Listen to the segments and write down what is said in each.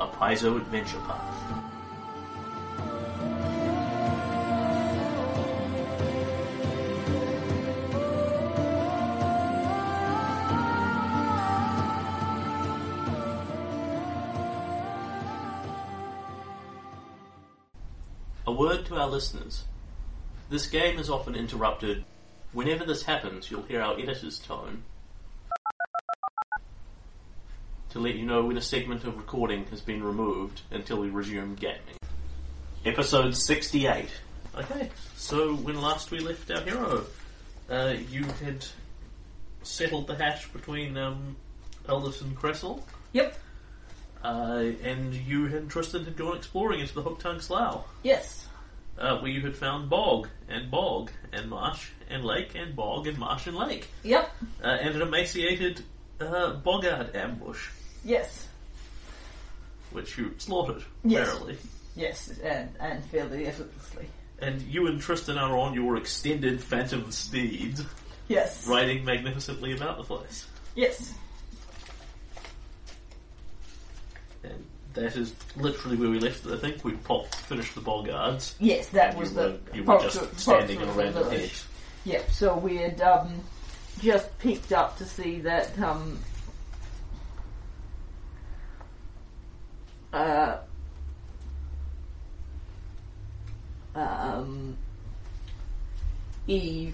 a Paizo adventure path. A word to our listeners. This game is often interrupted. Whenever this happens, you'll hear our editor's tone to let you know when a segment of recording has been removed until we resume gaming. Episode 68. Okay, so when last we left our hero, uh, you had settled the hash between um, Eldis and Cressel, Yep. uh, and you had trusted had gone exploring into the Hooktongue Slough. Yes. uh, where you had found bog and bog and marsh and lake and bog and marsh and lake, Yep. uh, and an emaciated uh, boggard ambush, Yes. which you slaughtered, Yes. apparently. Yes, and and fairly effortlessly. And you and Tristan are on your extended phantom steeds, Yes. riding magnificently about the place. Yes. And that is literally where we left it, I think. We popped, finished the boggards. Yes, that was you the were, you were just standing in a random village. hedge. Yep. So we had um, just picked up to see that um, uh, um, E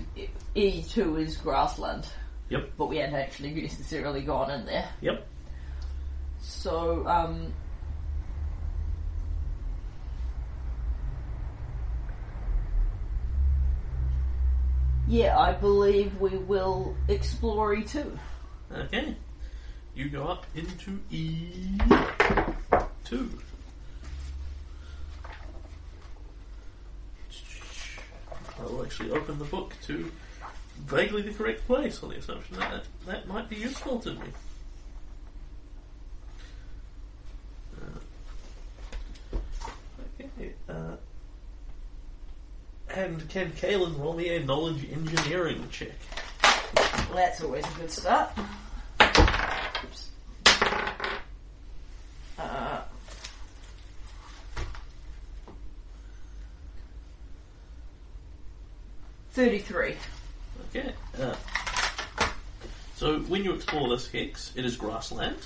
E two is grassland, Yep, but we hadn't actually necessarily gone in there. yep. So, um. Yeah, I believe we will explore E2. Okay. You go up into E2. I will actually open the book to vaguely the correct place on the assumption that that, that might be useful to me. Uh, okay. Uh, and can Kaylen roll me a knowledge engineering check? That's always a good start. 33. Okay. Uh, so when you explore this hex, it is grassland.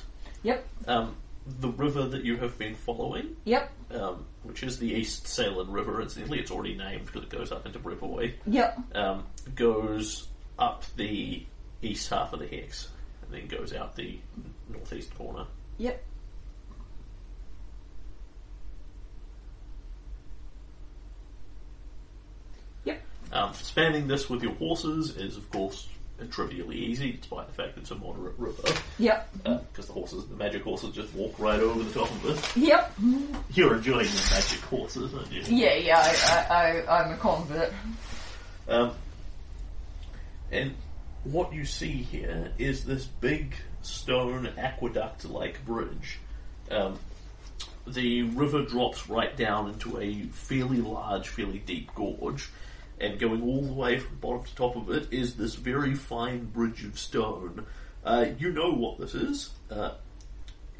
Yep. Um, the river that you have been following, Yep. um, which is the East Sellen River, incidentally, it's already named because it goes up into Riverway. Yep. um, goes up the east half of the hex and then goes out the northeast corner. Yep. Um, spanning this with your horses is, of course, trivially easy, despite the fact it's a moderate river, Yep. because the horses, the magic horses, just walk right over the top of it. Yep. You're enjoying the magic horses, aren't you? Yeah, yeah, I, I, I, I'm a convert. Um, and what you see here is this big stone aqueduct-like bridge. Um, the river drops right down into a fairly large, fairly deep gorge, and going all the way from bottom to top of it is this very fine bridge of stone. Uh, you know what this is. Uh,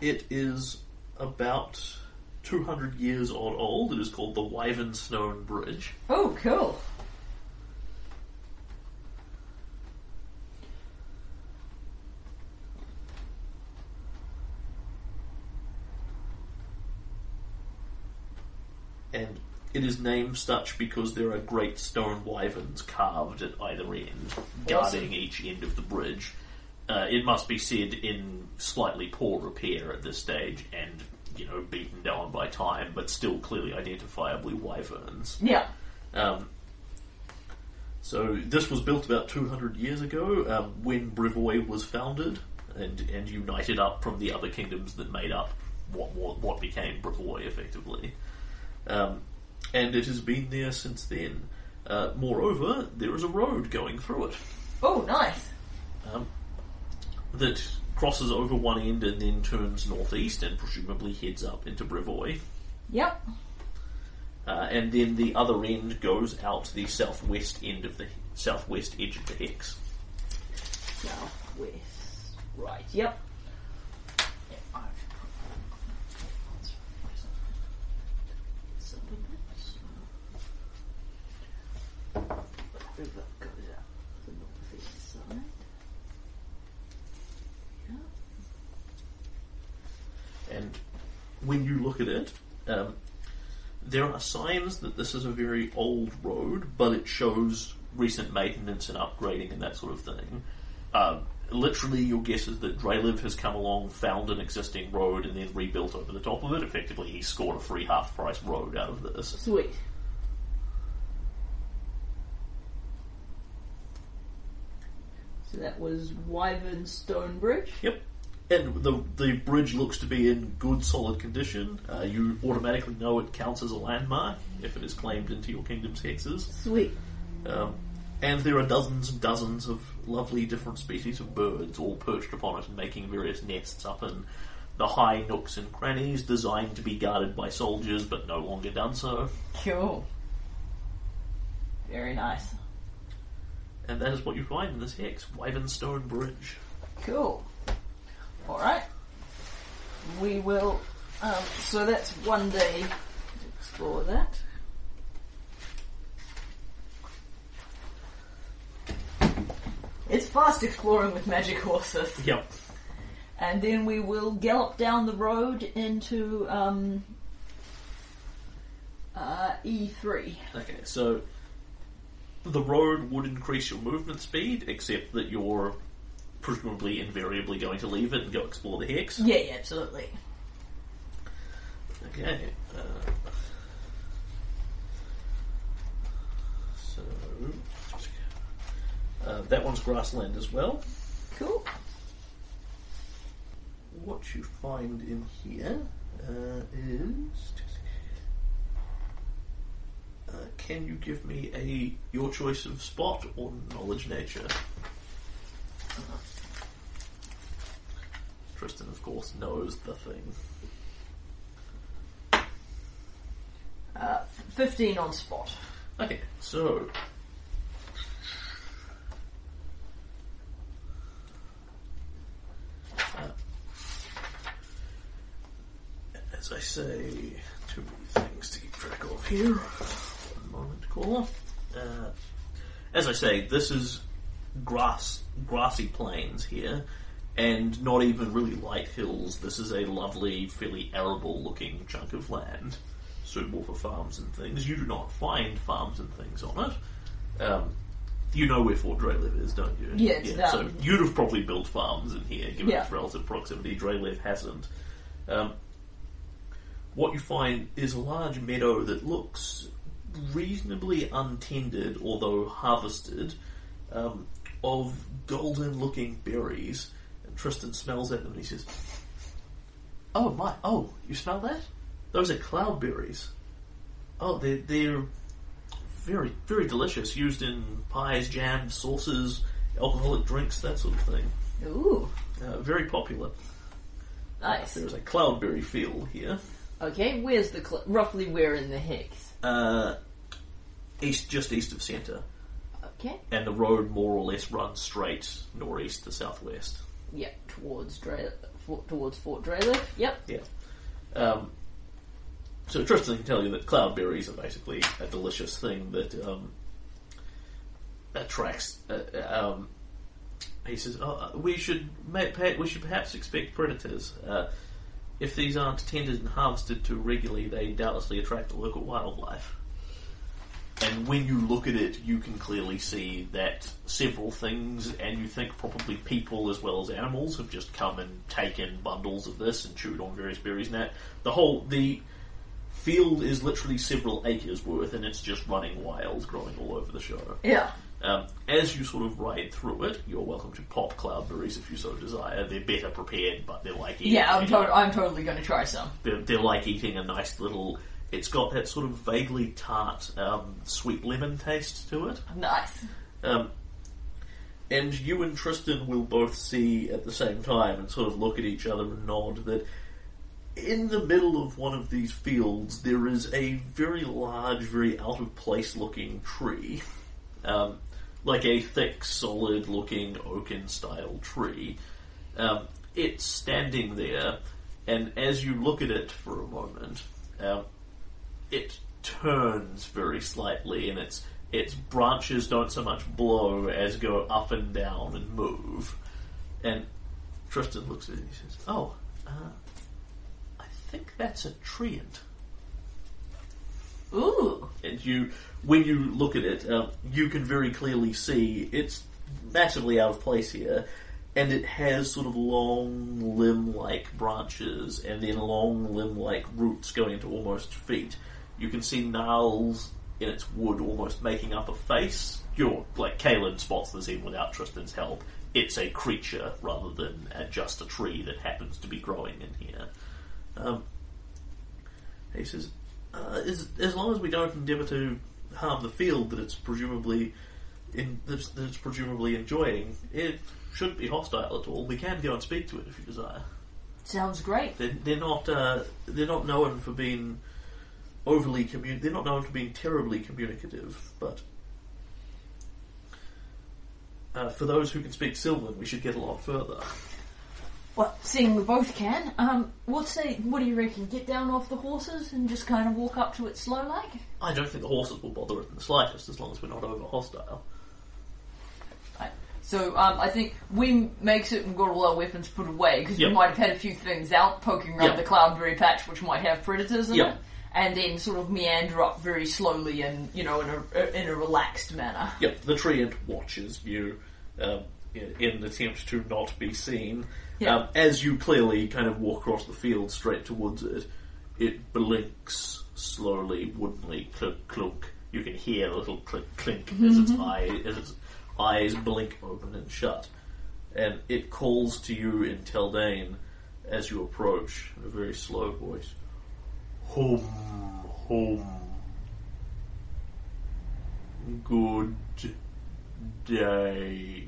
it is about 200 years odd old. It is called the Wyvernstone Bridge. Oh, cool. and it is named such because there are great stone wyverns carved at either end, guarding each end of the bridge. Uh, it must be said in slightly poor repair at this stage, and you know beaten down by time, but still clearly identifiably wyverns. Yeah. Um, so this was built about 200 years ago um, when Brevoy was founded and, and united up from the other kingdoms that made up what, what, what became Brevoy effectively. Um, and it has been there since then. Uh, moreover, there is a road going through it Oh, nice. um, that crosses over one end and then turns northeast and presumably heads up into Brevoy. Yep. Uh, and then the other end goes out the southwest end of the southwest edge of the hex. Southwest. Right. Yep. Yeah, I've- River goes the northeast side. Yeah. And when you look at it, um, there are signs that this is a very old road, but it shows recent maintenance and upgrading and that sort of thing. Um, literally, your guess is that Drelev has come along, found an existing road, and then rebuilt over the top of it. Effectively, he scored a free half price road out of this. Sweet. So that was Wyvern Stone Bridge. Yep. And the the bridge looks to be in good, solid condition. Uh, you automatically know it counts as a landmark if it is claimed into your kingdom's hexes. Sweet. Um, and there are dozens and dozens of lovely different species of birds all perched upon it and making various nests up in the high nooks and crannies designed to be guarded by soldiers but no longer done so. Cool. Very nice. And that is what you find in this hex, Wyvernstone Bridge. Cool. Alright. We will. Um, so that's one day to explore that. It's fast exploring with magic horses. Yep. And then we will gallop down the road into um, uh, E3. Okay, so the road would increase your movement speed, except that you're presumably invariably going to leave it and go explore the hex. Yeah, yeah, absolutely. Okay. Uh, so uh, that one's grassland as well. Cool. What you find in here uh, is. Can you give me a your choice of spot or knowledge nature? Tristan, of course, knows the thing. Uh, 15 on spot. Okay, so. Uh, as I say, too many things to keep track of here. Caller. Uh, as I say, this is grass, grassy plains here, and not even really light hills. This is a lovely, fairly arable-looking chunk of land suitable for farms and things. You do not find farms and things on it. Um, you know where Fort Drelev is, don't you? Yeah, it's So you'd have probably built farms in here, given Yeah. its relative proximity. Drelev hasn't. Um, what you find is a large meadow that looks reasonably untended, although harvested, um, of golden-looking berries. And Tristan smells at them and he says, "Oh my! Oh, you smell that? Those are cloudberries. Oh, they're they're very very delicious. Used in pies, jams, sauces, alcoholic drinks, that sort of thing. Ooh, Uh, very popular. nice. There is a cloudberry field here. Okay, where's the cl- roughly where in the hex? Uh, east, just east of centre, Okay, and the road more or less runs straight northeast to southwest. yeah, towards Dre- Fort, towards Fort Drelev. Yep. Yeah. Um, so Tristan can tell you that cloudberries are basically a delicious thing that um, attracts. Uh, um, he says, oh, uh, "We should ma- pa- we should perhaps expect predators. Uh, if these aren't tended and harvested too regularly, they doubtlessly attract the local wildlife. And when you look at it, you can clearly see that several things, and you think probably people as well as animals have just come and taken bundles of this and chewed on various berries and that. The whole the field is literally several acres worth, and it's just running wild, growing all over the show. Yeah. Um, as you sort of ride through it, you're welcome to pop cloudberries if you so desire. They're better prepared, but they're like eating, Yeah, I'm, to- I'm totally going to try some. they're, they're like eating a nice little. It's got that sort of vaguely tart, um, sweet lemon taste to it. Nice. Um, and you and Tristan will both see at the same time and sort of look at each other and nod that in the middle of one of these fields there is a very large, very out of place looking tree. Um, like a thick, solid looking oaken style tree. Um, it's standing there, and as you look at it for a moment, um, it turns very slightly, and its its branches don't so much blow as go up and down and move. And Tristan looks at it and he says, "Oh, uh, I think that's a treant." Ooh. And you, when you look at it, um, you can very clearly see it's massively out of place here, and it has sort of long limb-like branches and then long limb-like roots going into almost feet. You can see gnarls in its wood almost making up a face. You're like Kaylen spots this even without Tristan's help. It's a creature rather than uh, just a tree that happens to be growing in here. Um, he says, uh, as, as long as we don't endeavour to harm the field that it's presumably in that it's, presumably enjoying, it shouldn't be hostile at all. We can go and speak to it if you desire. Sounds great. They're, they're not uh, they're not known for being overly commun- They're not known for being terribly communicative, but. Uh, for those who can speak Sylvan, we should get a lot further. Well, seeing we both can, um, what say? What do you reckon? Get down off the horses and just kind of walk up to it slow like? I don't think the horses will bother it in the slightest, as long as we're not over hostile. So um, I think we make certain we've got all our weapons put away because Yep. we might have had a few things out poking around Yep. the cloudberry patch which might have predators in Yep. it, and then sort of meander up very slowly and you know in a in a relaxed manner. Yep, the treant watches you um, in, in an attempt to not be seen. Yeah. Um, as you clearly kind of walk across the field straight towards it, it blinks slowly, woodenly, clunk, clunk. You can hear a little click, clink as its eye as its eyes blink open and shut, and it calls to you in Taldane as you approach in a very slow voice. Home, home. Good day.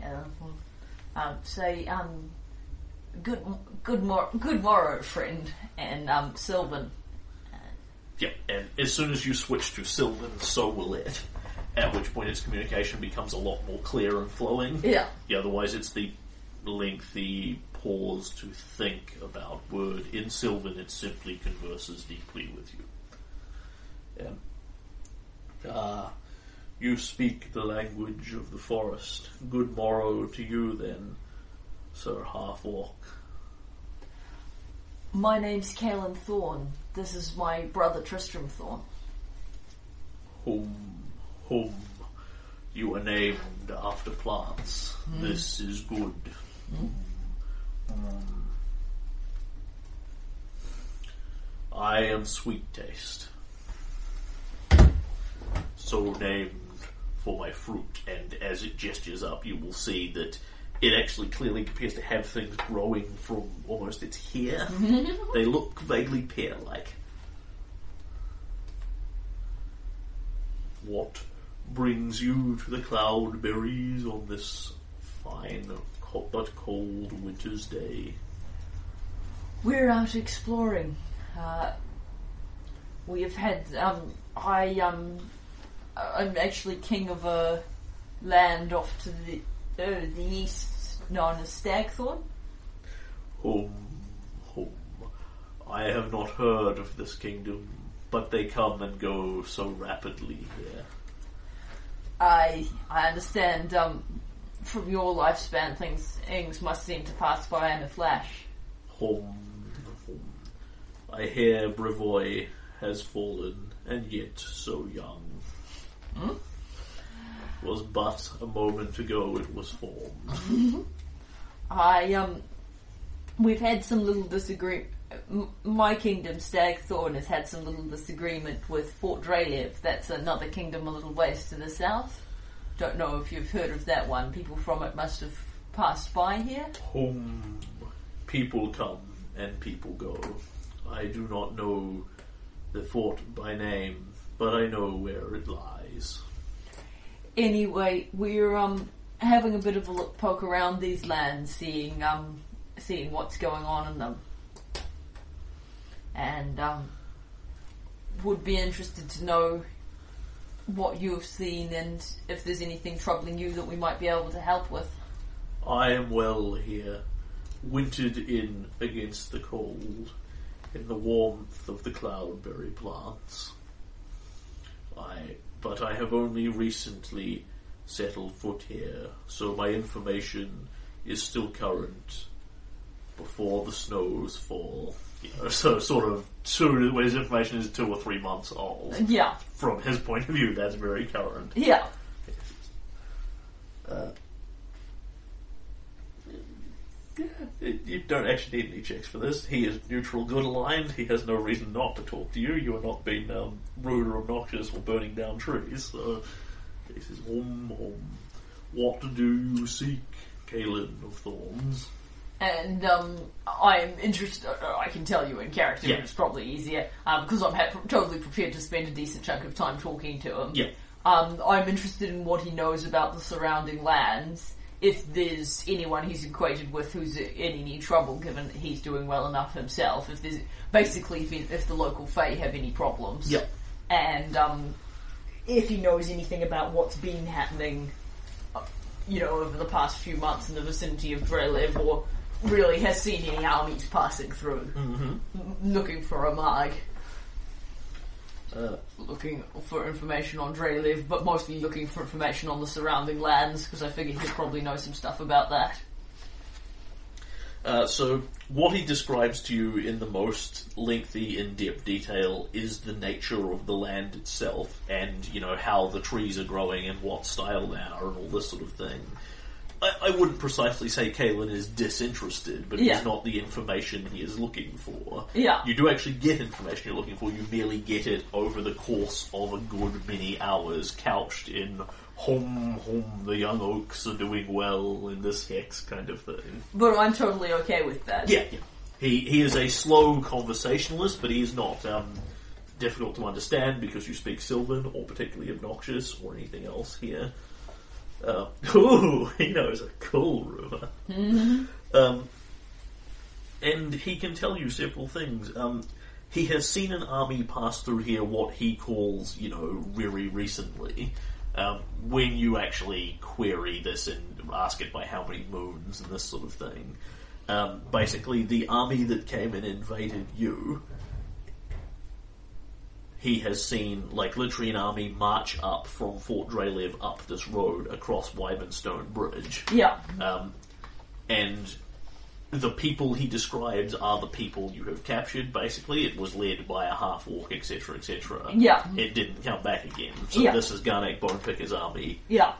Careful. Um, say um, good good mor- good morrow, friend, and um, Sylvan. Yep, and as soon as you switch to Sylvan, so will it. At which point its communication becomes a lot more clear and flowing. Yeah. Yeah, otherwise it's the lengthy pause to think about word. In Sylvan, it simply converses deeply with you. Yeah. Ah, you speak the language of the forest. Good morrow to you then, Sir Half Orc. My name's Kaylen Thorne. This is my brother Tristram Thorne. Home, home. You are named after plants. This is good. Mm. I am Sweet Taste. So named for my fruit, and as it gestures up, you will see that it actually clearly appears to have things growing from almost its hair. they look vaguely pear like. What brings you to the cloudberries on this fine but cold winter's day? We're out exploring. Uh, we have had. Um, I um, I'm actually king of a land off to the uh, the east, known as Stagthorn. Home, home. I have not heard of this kingdom, but they come and go so rapidly here. I I understand. Um, from your lifespan, things things must seem to pass by in a flash. Hum, hum. I hear Brevoy has fallen, and yet so young. Was but a moment ago it was formed. I um, we've had some little disagreement. My kingdom, Stagthorn, has had some little disagreement with Fort Drelev. That's another kingdom a little ways to the south. Don't know if you've heard of that one. People from it must have passed by here. Hum. People come and people go. I do not know the fort by name, but I know where it lies. Anyway, we're um having a bit of a look poke around these lands, seeing um seeing what's going on in them, and um would be interested to know what you've seen and if there's anything troubling you that we might be able to help with. I am well here, wintered in against the cold, in the warmth of the cloudberry plants. I, but I have only recently settled foot here, so my information is still current before the snows fall. You know, so sort of two, when his information is two or three months old. Yeah, From his point of view, that's very current. yeah. Uh, you you don't actually need any checks for this. He is neutral, good aligned. He has no reason not to talk to you. You are not being um, rude or obnoxious or burning down trees. So he says, um, um, "What do you seek, Kaylen of Thorns?" And um, I'm interested. uh, I can tell you in character, Yeah. it's probably easier um, because I'm ha- totally prepared to spend a decent chunk of time talking to him. Yeah. Um, I'm interested in what he knows about the surrounding lands. If there's anyone he's equated with who's in any trouble, given that he's doing well enough himself. If there's basically if, if the local Fae have any problems. Yeah. And um, if he knows anything about what's been happening, uh, you know, over the past few months in the vicinity of Drelev, or really has seen any armies passing through, Mm-hmm. looking for a mag, Uh, looking for information on Drelev, but mostly looking for information on the surrounding lands, because I figure he'd probably know some stuff about that. Uh, so, what he describes to you in the most lengthy, in-depth detail is the nature of the land itself, and you know how the trees are growing and what style they are, and all this sort of thing. I, I wouldn't precisely say Kaylen is disinterested, but Yeah. it's not the information he is looking for. Yeah. You do actually get information you're looking for. You merely get it over the course of a good many hours, couched in home, home. The young oaks are doing well in this hex kind of thing. But I'm totally okay with that. Yeah, yeah. He he is a slow conversationalist, but he is not um, difficult to understand because you speak Sylvan or particularly obnoxious or anything else here. Uh, ooh, he knows a cool rumor. Um, and he can tell you several things. Um, he has seen an army pass through here, what he calls, you know, very recently. Um, when you actually query this and ask it by how many moons and this sort of thing, um, basically the army that came and invaded you, he has seen like literally an army march up from Fort Drelev up this road across Wyvernstone Bridge. Yeah. Um, and the people he describes are the people you have captured, basically. It was led by a half orc, etc., etc. Yeah. It didn't come back again. So Yeah. this is Garnek Bonepicker's army, Yeah.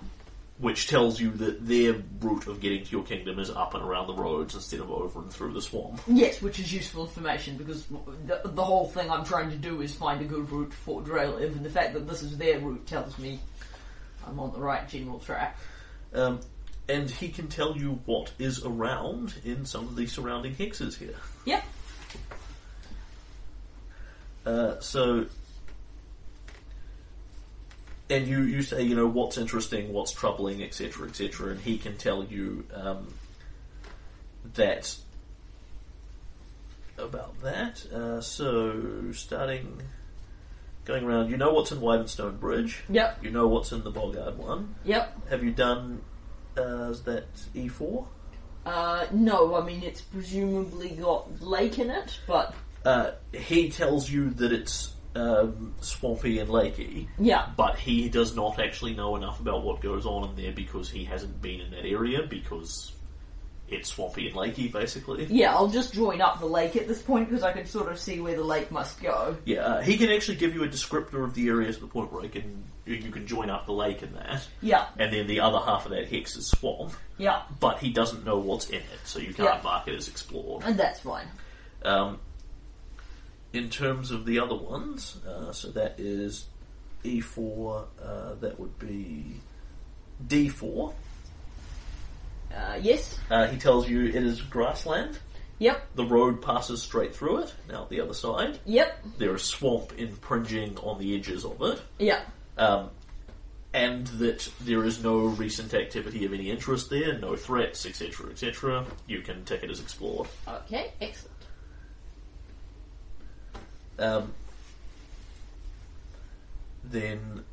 Which tells you that their route of getting to your kingdom is up and around the roads instead of over and through the swamp. Yes, which is useful information because the, the whole thing I'm trying to do is find a good route for Drelev, and the fact that this is their route tells me I'm on the right general track. Um, and he can tell you what is around in some of the surrounding hexes here. Yep. Uh, so, and you, you say, you know, what's interesting, what's troubling, etc., etc., and he can tell you um, that about that. Uh, so, starting going around, you know what's in Wyvernstone Bridge. Yep. You know what's in the Boggard one. Yep. Have you done uh, that E four? Uh, no, I mean it's presumably got lake in it, but Uh, he tells you that it's um, swampy and lakey. Yeah. But he does not actually know enough about what goes on in there because he hasn't been in that area because it's swampy and lakey, basically. Yeah, I'll just join up the lake at this point because I can sort of see where the lake must go. Yeah, uh, he can actually give you a descriptor of the area to the point where he can, you can join up the lake in that. Yeah, And then the other half of that hex is swamp, yeah, but he doesn't know what's in it, so you can't Yeah. mark it as explored. and that's fine. Um, in terms of the other ones, uh, so that is E4, uh, that would be D4. Uh, yes. Uh, he tells you it is grassland. Yep. The road passes straight through it. Now, the other side, Yep. there is swamp impringing on the edges of it. Yeah. Um, and that there is no recent activity of any interest there, no threats, etc., etc. You can take it as explored. Okay. Excellent. Um, then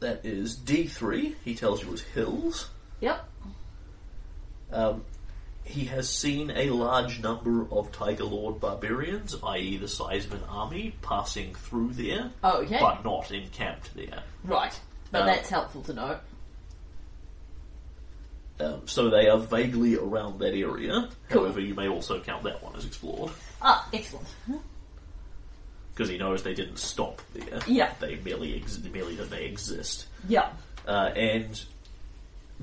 that is D3. He tells you is hills. Yep. Um, he has seen a large number of Tiger Lord barbarians, i.e., the size of an army, passing through there, Okay. but not encamped there. right. But Uh, that's helpful to know. Um, so they are vaguely around that area. Cool. However, you may also count that one as explored Ah, excellent. Because he knows they didn't stop there. Yeah. They merely ex- merely that they exist. Yeah. Uh, and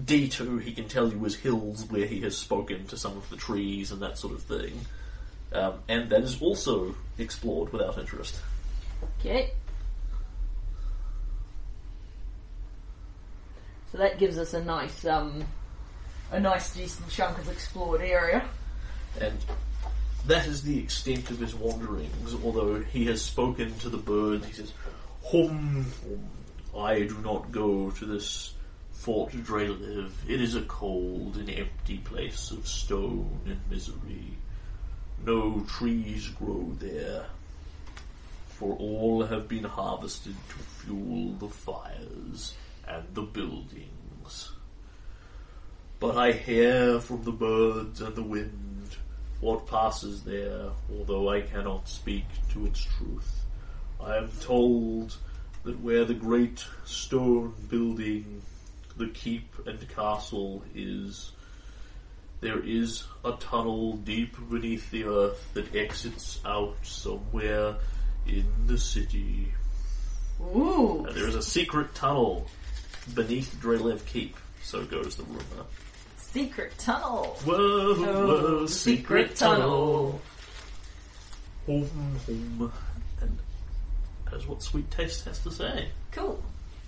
D2, he can tell you is hills where he has spoken to some of the trees and that sort of thing. Um, and that is also explored without interest. Okay. So that gives us a nice, um, a nice decent chunk of explored area. And that is the extent of his wanderings, although he has spoken to the birds. He says, Hum, hum, I do not go to this Fort Drelev. It is a cold and empty place of stone and misery. No trees grow there, for all have been harvested to fuel the fires and the buildings. But I hear from the birds and the wind what passes there, although I cannot speak to its truth. I am told that where the great stone building, the keep and castle is, there is a tunnel deep beneath the earth that exits out somewhere in the city. Ooh. And there is a secret tunnel beneath Drelev Keep, so goes the rumor. Secret tunnel. Whoa, whoa, Oh, secret tunnel. Home, home. And that is what Sweet Taste has to say. Cool.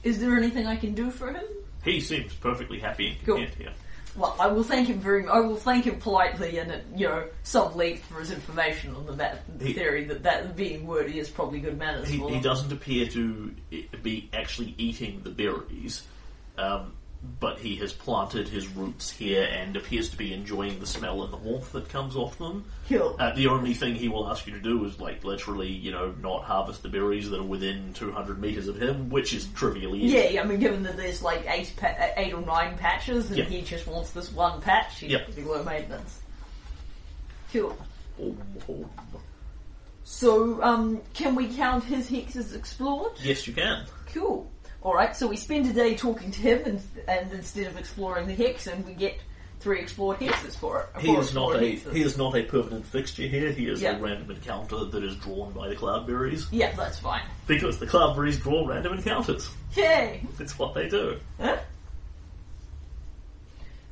Is there anything I can do for him? He seems perfectly happy and Cool. content here. Well, I will thank him very. I will thank him politely and at you know some length for his information on the He- theory that that being wordy is probably good manners. He, for he doesn't appear to i- be actually eating the berries, um, but he has planted his roots here and appears to be enjoying the smell and the warmth that comes off them. Cool. Uh, the only thing he will ask you to do is, like, literally, you know, not harvest the berries that are within 200 metres of him, which is trivially easy. Yeah, I mean, given that there's like eight, pa- uh, eight or nine patches, and Yeah. he just wants this one patch, he'd Yep. be low maintenance. Cool. So, um, can we count his hexes explored? Yes, you can. Cool. All right. So we spend a day talking to him, and, and instead of exploring the hex, and we get three explored hexes for it. He is not a hexes. he is not a permanent fixture here. He is Yeah. a random encounter that is drawn by the cloudberries Yeah, that's fine. because the cloudberries draw random encounters. Yay! It's what they do. Huh?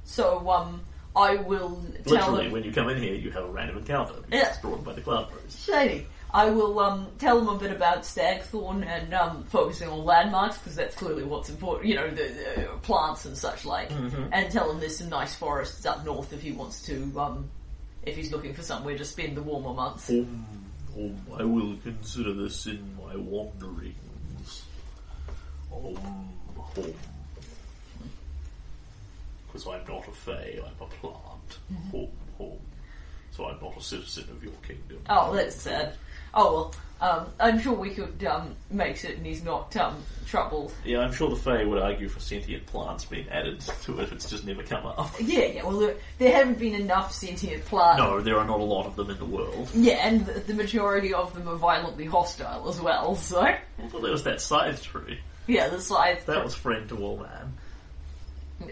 So, um, I will tell Literally, when you come in here, you have a random encounter Yeah. it's drawn by the cloudberries. Shady. I will um, tell them a bit about Stagthorn and um, focusing on landmarks because that's clearly what's important. You know, the, the plants and such like, and tell him there's some nice forests up north if he wants to. Um, if he's looking for somewhere to spend the warmer months. Home, home. I will consider this in my wanderings. Home. Because I'm not a fae, I'm a plant. Home, home. so I'm not a citizen of your kingdom. Oh, that's sad. Oh well, um, I'm sure we could um, make certain he's not um, troubled. Yeah, I'm sure the Fae would argue for sentient plants being added to it. It's just never come up. Yeah, yeah. Well, there, there haven't been enough sentient plants. No, there are not a lot of them in the world. Yeah, and the, the majority of them are violently hostile as well. So Well, there was that scythe tree. yeah, the scythe. That was friend to all man.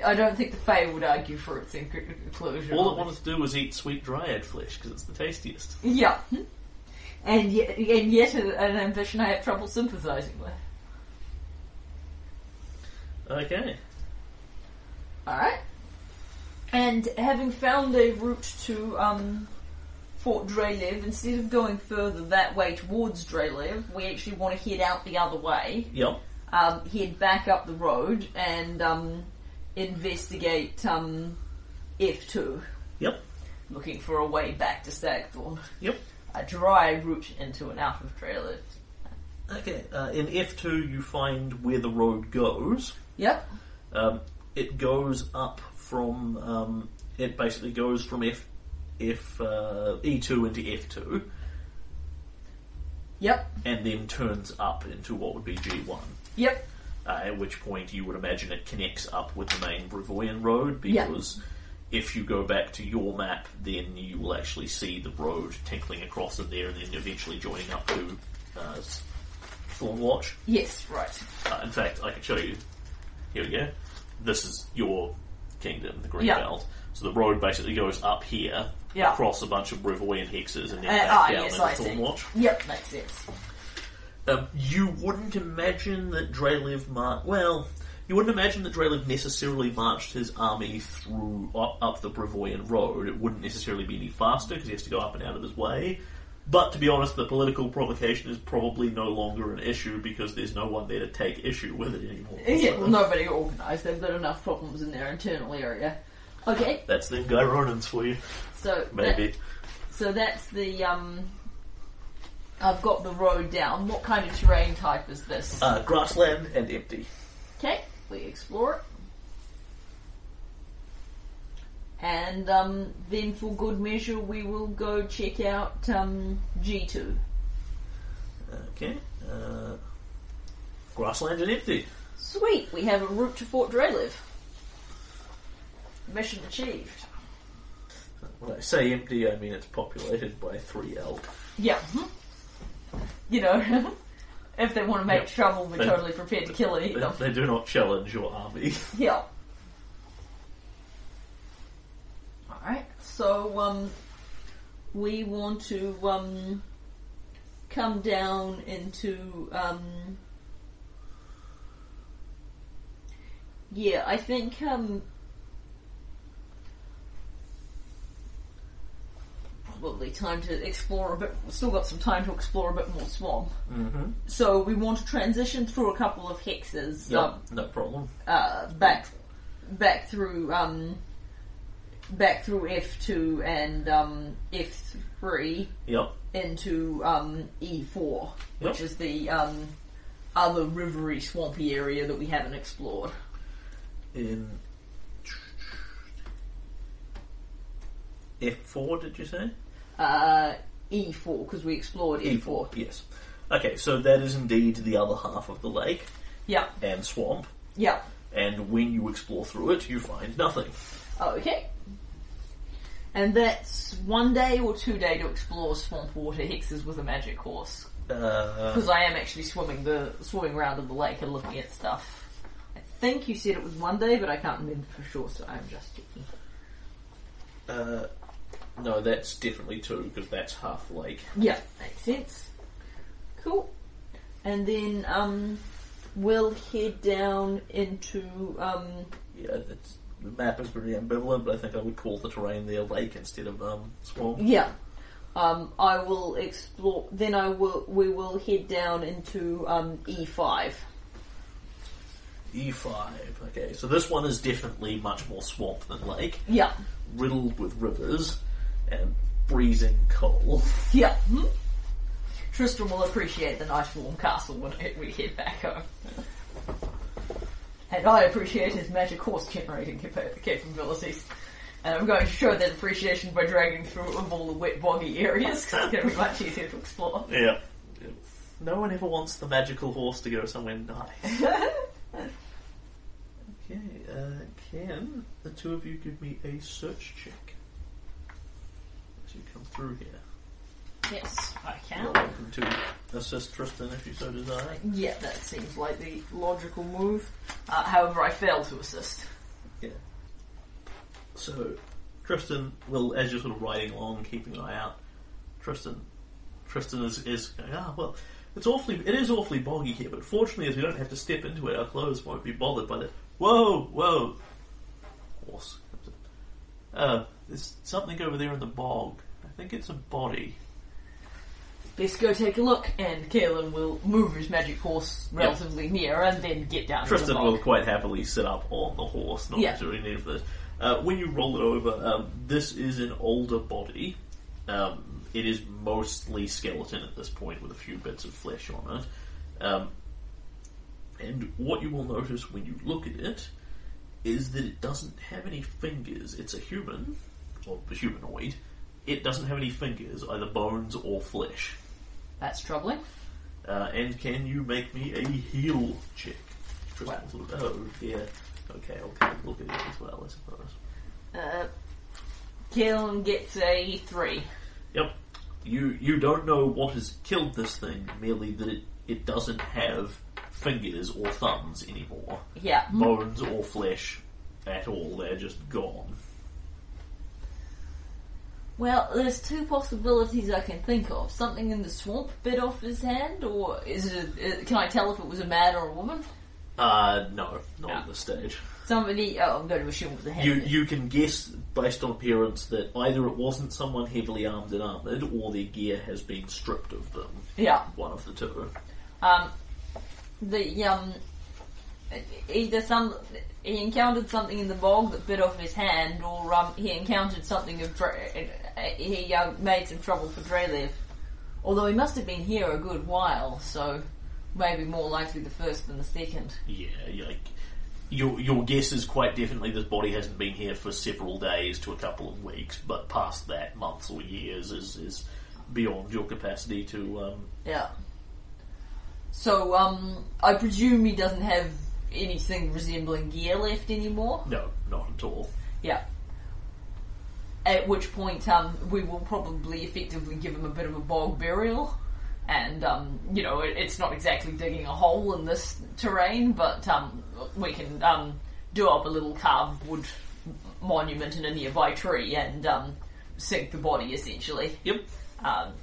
I don't think the Fae would argue for its inclusion. All it wanted to do was eat sweet dryad flesh because it's the tastiest. Yeah. And yet, and yet an ambition I have trouble sympathising with. Okay. Alright. And having found a route to um, Fort Drelev, instead of going further that way towards Drelev, we actually want to head out the other way, Yep. um, head back up the road, and um, investigate um, F2, Yep. looking for a way back to Stagthorn. Yep. A dry route into and out of Drelev. Okay. Uh, in F2, you find where the road goes. Yep. Um, it goes up from. Um, it basically goes from F, F uh, E2 into F2, Yep. and then turns up into what would be G1. Yep. Uh, at which point you would imagine it connects up with the main Brevoyan road because if you go back to your map, then you will actually see the road tinkling across in there and then eventually joining up to uh, Thornwatch. Yes, right. Uh, in fact, I can show you. Here we go. This is your kingdom, the Green Yeah. Belt. So the road basically goes up here, Yeah. across a bunch of Brevoyan hexes, and then Uh, back ah, down yes, into I see. Thornwatch. Yep, makes sense. Um, you wouldn't imagine that Drelev mar- well, you wouldn't imagine that Drelev necessarily marched his army through up, up the Brevoyan road. It wouldn't necessarily be any faster because he has to go up and out of his way. But to be honest, the political provocation is probably no longer an issue because there's no one there to take issue with it anymore. Yeah, So well, nobody organised. They've got enough problems in their internal area. Okay, That's the Guy Ronans for you, so maybe. that- so that's the um. I've got the road down. What kind of terrain type is this? Uh, grassland and empty. Okay, we explore it. And um, then, for good measure, we will go check out um, G2. Okay. Uh, grassland and empty. Sweet, we have a route to Fort Drelev. Mission achieved. When I say empty, I mean it's populated by three elk. Yeah. mhm. You know, if they want to make Yep. trouble, we're They- totally prepared to kill and eat They, them. they do not challenge your army. Yeah. Alright, so, um, we want to, um, come down into, um, yeah, I think, um, probably time to explore a bit, still got some time to explore a bit more swamp. Mm-hmm. So we want to transition through a couple of hexes, Yep, um, no problem. uh, back back through um, back through F two and um, F three Yep. into um, E four, which Yep. is the um, other rivery swampy area that we haven't explored. In F4, did you say? Uh, E four because we explored E four. Yes. Okay, so that is indeed the other half of the lake Yeah, and swamp, yeah. and when you explore through it, you find nothing. Okay. And that's one day or two day to explore swamp water hexes with a magic horse. Uh, Because I am actually swimming the swimming around in the lake and looking at stuff. I think you said it was one day, but I can't remember for sure, so I'm just checking. uh, no, that's definitely two, because that's half lake. Yeah, makes sense. Cool. And then um, we'll head down into um, Yeah, it's, the map is pretty ambivalent, but I think I would call the terrain there lake instead of um, swamp. yeah. Um, I will explore. Then I will. We will head down into um, E5. E5. E Okay, so this one is definitely much more swamp than lake, Yeah. riddled with rivers and freezing cold. Yeah. Hmm? Tristram will appreciate the nice warm castle when we head back home. And I appreciate his magic horse generating capa- capabilities. And I'm going to show that appreciation by dragging through of all the wet, boggy areas because it's going to be much easier to explore. Yeah. No one ever wants the magical horse to go somewhere nice. okay, uh, can the two of you give me a search check as you come through here? Yes, I can. You're welcome to assist Tristan if you so desire. Yeah, that seems like the logical move. Uh, however, I fail to assist. Yeah. So, Tristan will, as you're sort of riding along, keeping an eye out, Tristan, Tristan is, is going, ah, well, it's awfully, it is awfully boggy here, but fortunately, as we don't have to step into it, our clothes won't be bothered by the, whoa, whoa, horse. Uh, there's something over there in the bog. I think it's a body. Let's go take a look, and Kaylen will move his magic horse relatively near and then get down to the Tristan bog. will quite happily sit up on the horse, not Yeah. necessarily need for this. Uh, when you roll it over, um, this is an older body. Um, it is mostly skeleton at this point, with a few bits of flesh on it. Um, and what you will notice when you look at it is that it doesn't have any fingers. It's a human, or a humanoid. It doesn't have any fingers, either bones or flesh. That's troubling. Uh, and can you make me a heal check? Tristan's oh, yeah. Okay, I'll take a look at it as well, I suppose. Uh, Kaylen gets a three. Yep. You you don't know what has killed this thing, merely that it, it doesn't have fingers or thumbs anymore. Yeah. Bones or flesh at all, they're just gone. Well, there's two possibilities I can think of. Something in the swamp bit off his hand, or is it? A, can I tell if it was a man or a woman? Uh, no, not No. at this stage. Somebody. Oh, I'm going to assume it was a hand. You you can guess based on appearance that either it wasn't someone heavily armed and armoured, or their gear has been stripped of them. yeah. One of the two. Um, the um, either some he encountered something in the bog that bit off his hand, or um, he encountered something of uh, he uh, made some trouble for Drelev. Although he must have been here a good while, so maybe more likely the first than the second. Yeah, like your your guess is quite definitely this body hasn't been here for several days to a couple of weeks, but past that, months or years is is beyond your capacity to. Um, Yeah. So um, I presume he doesn't have anything resembling gear left anymore. no, not at all. Yeah. At which point, um, we will probably effectively give him a bit of a bog burial. And, um, you know, it, it's not exactly digging a hole in this terrain, but um, we can um, do up a little carved wood monument in a nearby tree and um, sink the body, essentially. Yep. Um,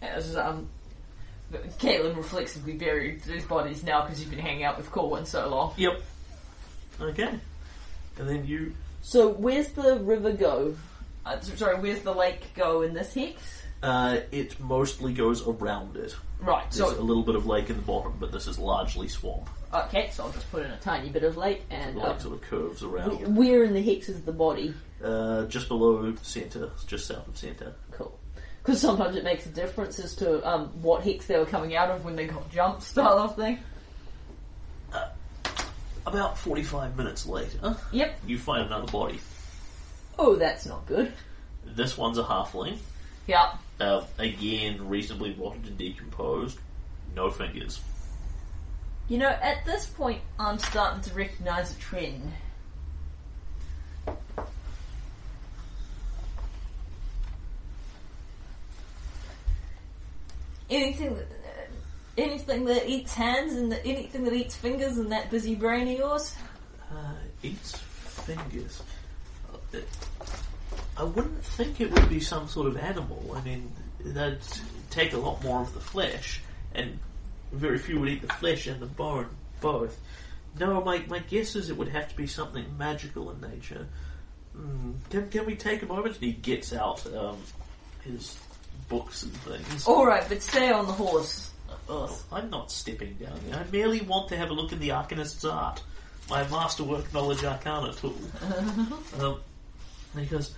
as um, Kaylen reflexively buried his bodies now because you've been hanging out with Corwin so long. Yep. Okay. And then you. So, where's the river go? Uh, sorry, where's the lake go in this hex? Uh, it mostly goes around it. Right, There's a little bit of lake in the bottom, but this is largely swamp. okay, so I'll just put in a tiny bit of lake and. The Uh, lake sort of curves around. where in the hex is the body? Uh, just below centre, just south of centre. Cool. Because sometimes it makes a difference as to um, what hex they were coming out of when they got jumped, style of thing. About 45 minutes later, Yep. you find another body. Oh, that's not good. This one's a halfling. Yeah. Uh, again, reasonably rotted and decomposed. No fingers. You know, at this point, I'm starting to recognise a trend. Anything that, anything that eats hands and anything that eats fingers in that busy brain of yours. Uh, eats fingers. Uh, I wouldn't think it would be some sort of animal. I mean, they'd take a lot more of the flesh, and very few would eat the flesh and the bone both. No, my, my guess is it would have to be something magical in nature. Hmm, Can, can we take a moment? And he gets out um, his books and things. All right, but stay on the horse. Ugh. I'm not stepping down there. I merely want to have a look at the Arcanist's art. My masterwork knowledge arcana tool. um, and he goes,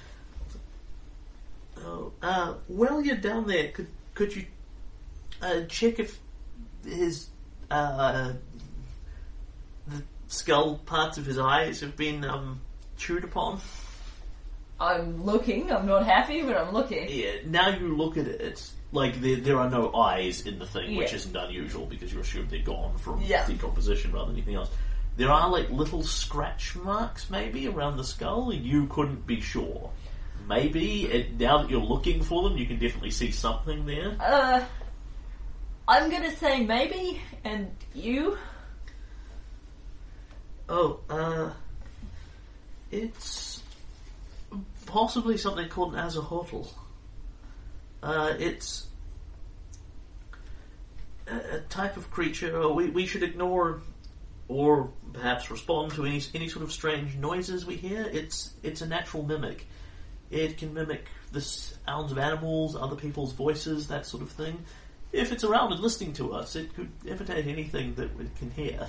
oh, uh, while you're down there, could, could you uh, check if his, uh, the skull parts of his eyes have been, um, chewed upon? I'm looking. I'm not happy, but I'm looking. Yeah, now you look at it, like there, there are no eyes in the thing, which Yeah. isn't unusual because you assume they're gone from Yeah. decomposition rather than anything else. There are like little scratch marks maybe around the skull. You couldn't be sure. Maybe it, now that you're looking for them, you can definitely see something there. Uh, I'm gonna say maybe, and you? Oh, uh, it's possibly something called an azahotl. Uh, it's a, type of creature we, we should ignore or perhaps respond to any any sort of strange noises we hear. It's it's a natural mimic. It can mimic the sounds of animals, other people's voices, that sort of thing. If it's around and listening to us, it could imitate anything that we can hear.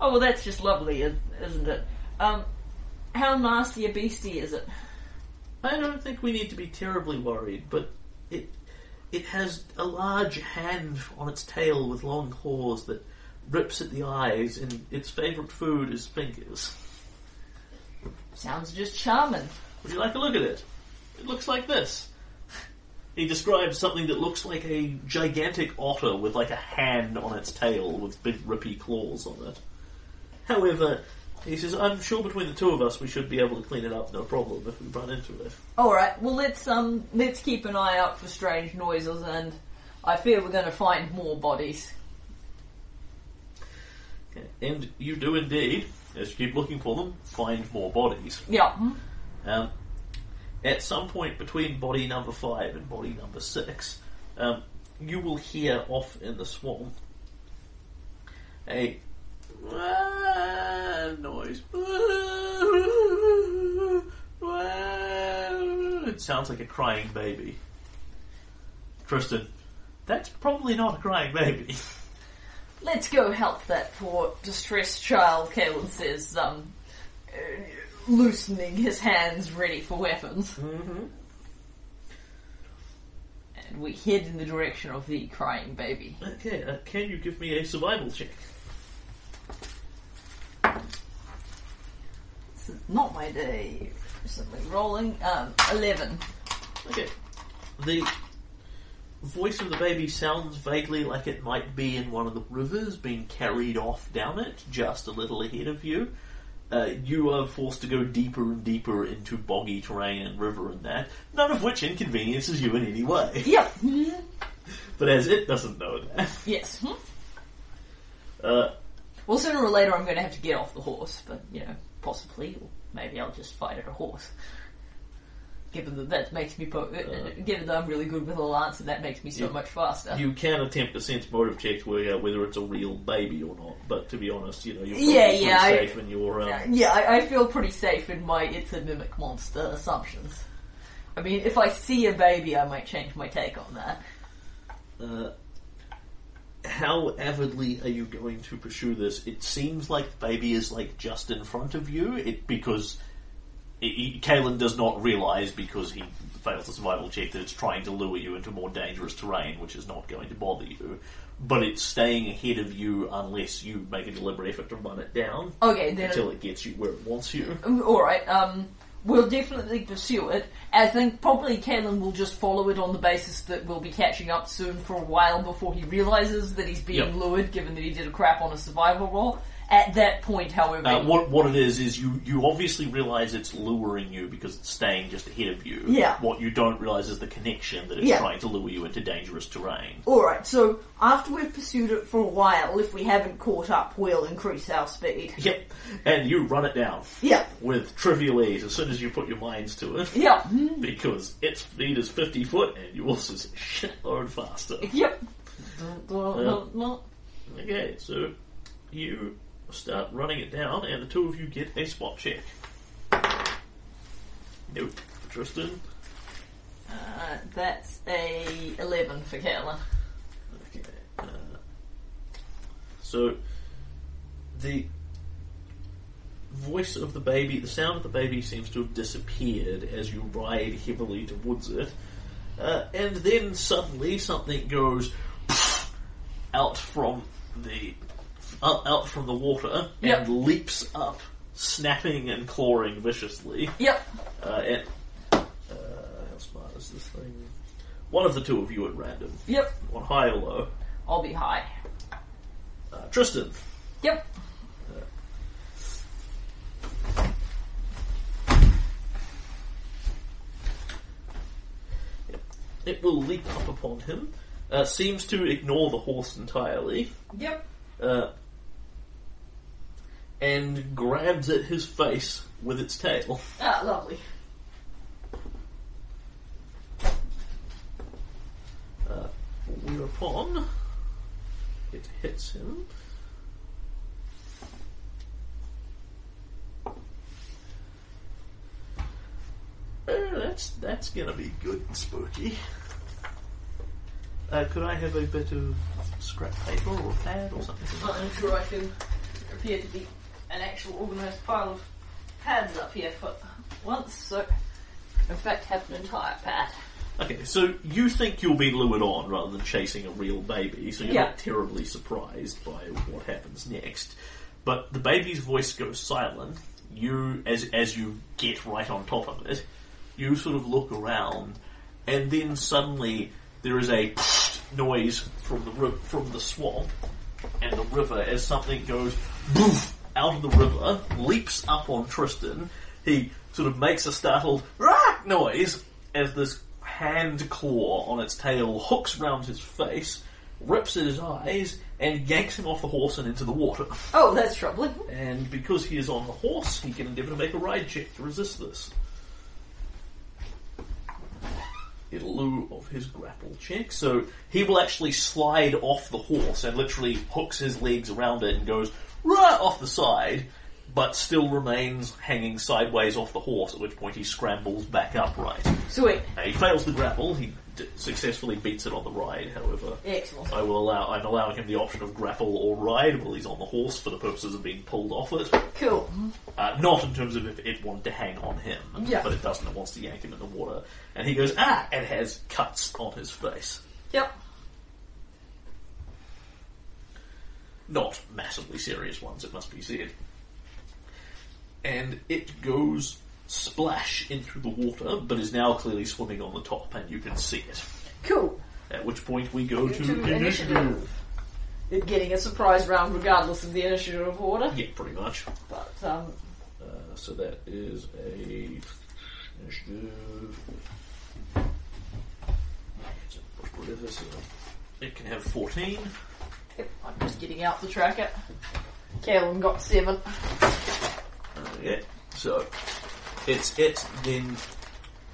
Oh well, that's just lovely, is- isn't it? Um, how nasty a beastie is it? I don't think we need to be terribly worried, but it it has a large hand on its tail with long claws that rips at the eyes, and its favourite food is fingers. Sounds just charming. Would you like a look at it? It looks like this. He describes something that looks like a gigantic otter with like a hand on its tail with big rippy claws on it. However, he says, I'm sure between the two of us we should be able to clean it up no problem if we run into it. All right. Well, let's um, let's keep an eye out for strange noises, and I fear we're going to find more bodies. And you do indeed, as you keep looking for them, find more bodies. Yeah. Um, at some point between body number five and body number six, um, you will hear off in the swamp a noise. It sounds like a crying baby. Tristan, that's probably not a crying baby. Let's go help that poor distressed child. Kaylen says, um, uh, loosening his hands ready for weapons. mm-hmm. And we head in the direction of the crying baby. Okay, uh, can you give me a survival check? This is not my day. Recently rolling. Um, 11. Okay. The voice of the baby sounds vaguely like it might be in one of the rivers being carried off down it, just a little ahead of you. Uh, you are forced to go deeper and deeper into boggy terrain and river and that, none of which inconveniences you in any way. Yep. But as it doesn't know that, yes. Hmm? uh, Well, sooner or later I'm going to have to get off the horse, but, you know, possibly, or maybe I'll just fight at a horse. Given that that makes me, po- uh, given that I'm really good with a lance and that makes me so You- much faster. you can attempt a sense motive check to work out whether it's a real baby or not. But to be honest, you know you're probably Yeah, pretty yeah, I- safe in your um, Uh, yeah, I, I feel pretty safe in my it's a mimic monster assumptions. I mean, if I see a baby, I might change my take on that. Uh, how avidly are you going to pursue this? It seems like the baby is like just in front of you. It because it, Kaylen does not realize because he failed the survival check that it's trying to lure you into more dangerous terrain, which is not going to bother you. But it's staying ahead of you unless you make a deliberate effort to run it down Okay, then until it gets you where it wants you. All right. Um, we'll definitely pursue it. I think probably Kaylen will just follow it on the basis that we'll be catching up soon for a while before he realizes that he's being Yep. lured, given that he did a crap on a survival roll. At that point, however, Uh, what what it is is you you obviously realize it's luring you because it's staying just ahead of you. Yeah. What you don't realize is the connection that it's Yeah. trying to lure you into dangerous terrain. Alright, so after we've pursued it for a while, if we haven't caught up, we'll increase our speed. Yep. And you run it down Yeah, with trivial ease as soon as you put your minds to it. yeah, Because its speed is fifty foot and yours is a shitload faster. yep. Okay, so you start running it down and the two of you get a spot check. Nope. Tristan. Uh, that's a 11 for Kaylen. Okay. Uh, so the voice of the baby, the sound of the baby seems to have disappeared as you ride heavily towards it, uh, and then suddenly something goes out from the out, out from the water Yep. and leaps up snapping and clawing viciously. Yep. Uh, and uh, how smart is this thing? One of the two of you at random. Yep. One high or low. I'll be high. Uh, Tristan. Yep. It will leap up upon him. Uh, seems to ignore the horse entirely. Yep. Uh, and grabs at his face with its tail. Ah, lovely. Uh, whereupon it hits him. Uh, that's that's gonna be good and spooky. Uh, could I have a bit of scrap paper or pad or something? I'm sure I can appear to be an actual organised pile of pads up here for once, so in fact have an entire pad. Okay, so you think you'll be lured on rather than chasing a real baby, so you're Yeah. not terribly surprised by what happens next. But the baby's voice goes silent. You, as as you get right on top of it, you sort of look around, and then suddenly there is a noise from the from the swamp and the river as something goes boof out of the river, leaps up on Tristan. He sort of makes a startled "Rah!" noise as this hand claw on its tail hooks round his face, rips at his eyes, and yanks him off the horse and into the water. Oh, that's troubling. And because he is on the horse, he can endeavour to make a ride check to resist this. In lieu of his grapple check, so he will actually slide off the horse and literally hooks his legs around it and goes right off the side, but still remains hanging sideways off the horse. At which point he scrambles back upright. Sweet. Now, he fails the grapple. He d- successfully beats it on the ride. However, Excellent. I will allow. I'm allowing him the option of grapple or ride while he's on the horse for the purposes of being pulled off it. Cool. Uh, not in terms of if it wanted to hang on him, Yeah. but it doesn't. It wants to yank him in the water, and he goes ah, and has cuts on his face. Yep. Not massively serious ones, it must be said. And it goes splash into the water, but is now clearly swimming on the top, and you can see it. Cool. At which point we go to, To initiative. initiative. It getting a surprise round regardless of the initiative order. Yeah, pretty much. But um, Uh, so that is a initiative. It can have fourteen. Yep, I'm just getting out the tracker. Caleb got seven. Yeah. So it's it, then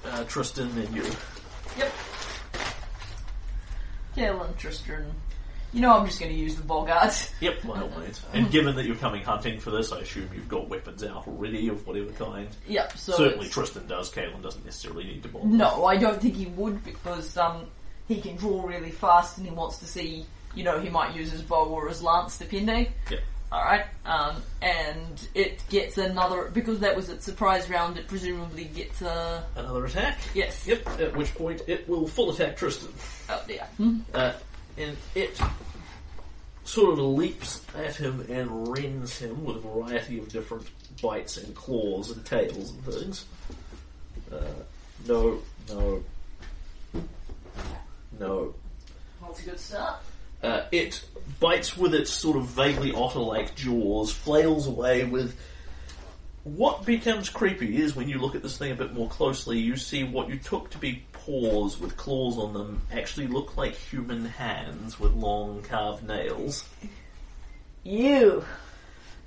uh, Tristan, then you. Yep. Caleb, Tristan. You know I'm just going to use the Boggards. Yep, by all means. And given that you're coming hunting for this, I assume you've got weapons out already of whatever kind. Yep, so Certainly, it's- Tristan does. Kaylen doesn't necessarily need to bother. No, I don't think he would because um, he can draw really fast and he wants to see, you know, he might use his bow or his lance depending. Yeah. Alright, um, and it gets another, because that was its surprise round, it presumably gets a. Another attack. Yes. Yep. At which point it will full attack Tristan. Oh dear. Hmm. Uh, and it sort of leaps at him and rends him with a variety of different bites and claws and tails and things. Uh, no, no, no. That's a good start. Uh, it bites with its sort of vaguely otter-like jaws, flails away with. What becomes creepy is when you look at this thing a bit more closely, you see what you took to be paws with claws on them actually look like human hands with long carved nails. You.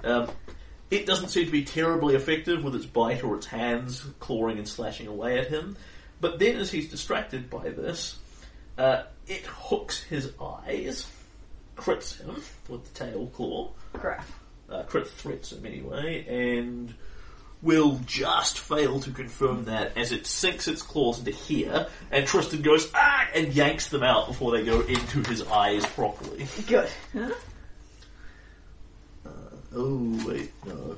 Um, it doesn't seem to be terribly effective with its bite or its hands clawing and slashing away at him. But then, as he's distracted by this, uh, it hooks his eyes, crits him with the tail claw, Crap. uh, crit threats him anyway, and will just fail to confirm that as it sinks its claws into here, and Tristan goes ah and yanks them out before they go into his eyes properly. Good. Huh? Oh wait, no.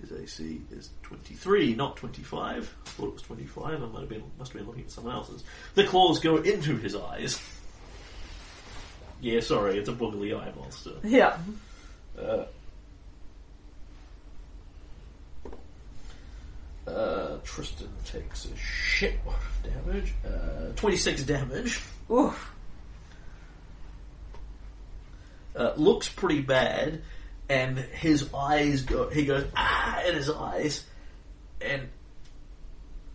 His AC is 23, not 25. I thought it was 25. I might have been, must have been looking at someone else's. The claws go into his eyes. yeah, sorry, it's a boogly eye monster. Yeah. Uh, uh, Tristan takes a shitload of damage. Uh, 26 damage. Oof. Uh, looks pretty bad and his eyes go. He goes ah in his eyes, and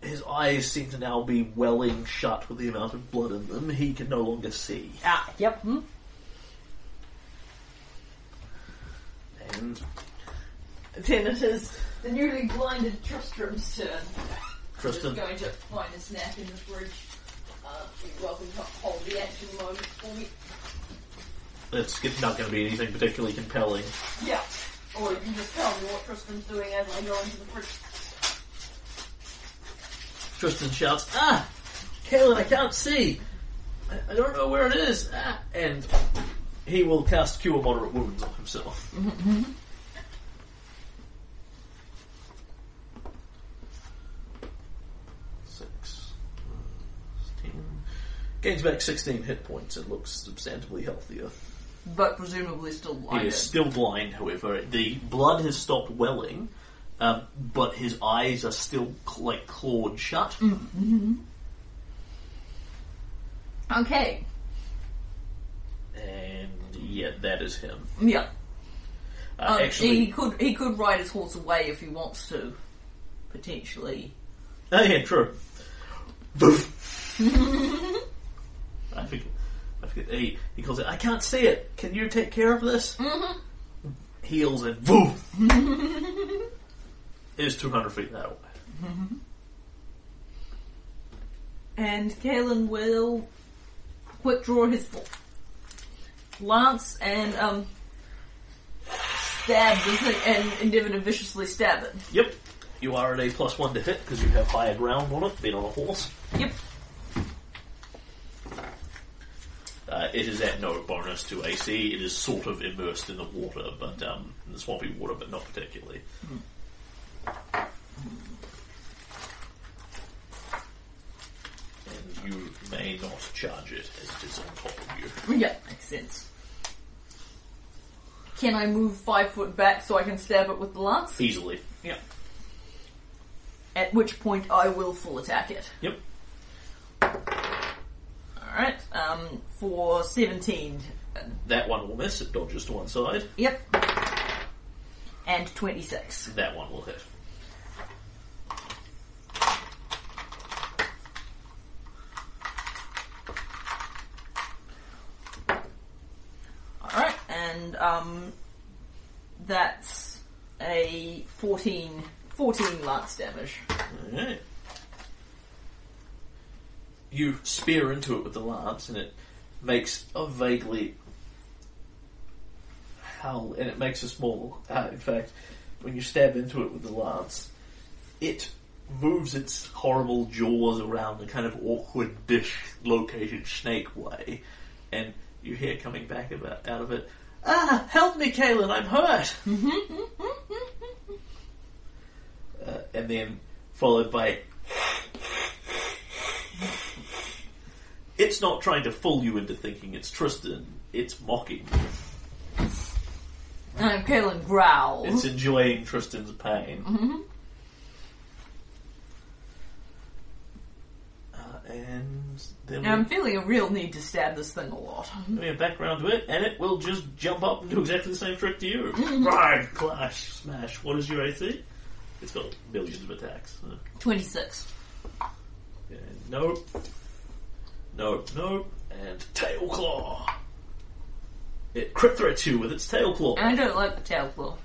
his eyes seem to now be welling shut with the amount of blood in them. He can no longer see, Ah, yep. Hmm? and Then it is the newly blinded Tristram's turn. Tristan. Just going to find a snack in the fridge. Uh, you're welcome to hold the action moment for me. It's not going to be anything particularly compelling. Yeah. Or you can just tell me what Tristan's doing as I go into the fridge. Tristan shouts, "Ah, Kaylen, I can't see. I, I don't know where it is." Ah, and he will cast Cure Moderate Wounds on himself. Six, ten. Gains back 16 hit points and looks substantively healthier. But presumably still blind. He is still blind, however. The blood has stopped welling, um, but his eyes are still cl- like clawed shut. Okay. And yeah, that is him. Yeah. Uh, Um, actually, he could he could ride his horse away if he wants to, potentially. oh yeah, true. Boof. I forget. He, he calls it. I can't see it. Can you take care of this? Mhm. Heals and boof. it is two hundred feet that way. And Kaylen will quick draw his lance and um stab the thing and endeavour to viciously stab it. Yep. You are at a plus one to hit because you have higher ground on it, being on a horse. Yep. Uh, it is at no bonus to AC. It is sort of immersed in the water, but um, in the swampy water, but not particularly. And you may not charge it as it is on top of you. Yeah, makes sense. Can I move five foot back so I can stab it with the lance? Easily. Yep. At which point I will full attack it. Yep. Alright, um, for 17. That one will miss. It dodges to one side. Yep. And 26. That one will hit. Alright, and um, that's a 14, 14 lance damage. Alright. You spear into it with the lance, and it makes a vaguely howl, and it makes a small. Uh, in fact, when you stab into it with the lance, it moves its horrible jaws around a kind of awkward dish located snake way, and you hear coming back about, out of it, Ah, help me, Kaylen, I'm hurt! uh, and then followed by it's not trying to fool you into thinking it's Tristan. It's mocking you. And Kaylen growls. It's enjoying Tristan's pain. Uh, and then Now, I'm feeling a real need to stab this thing a lot. we have background to it, and it will just jump up and do exactly the same trick to you. Right, clash, smash. What is your AC? It's got millions of attacks. Uh, 26. and nope. Nope, nope. And tail claw. It crit threats you with its tail claw. And I don't like the tail claw.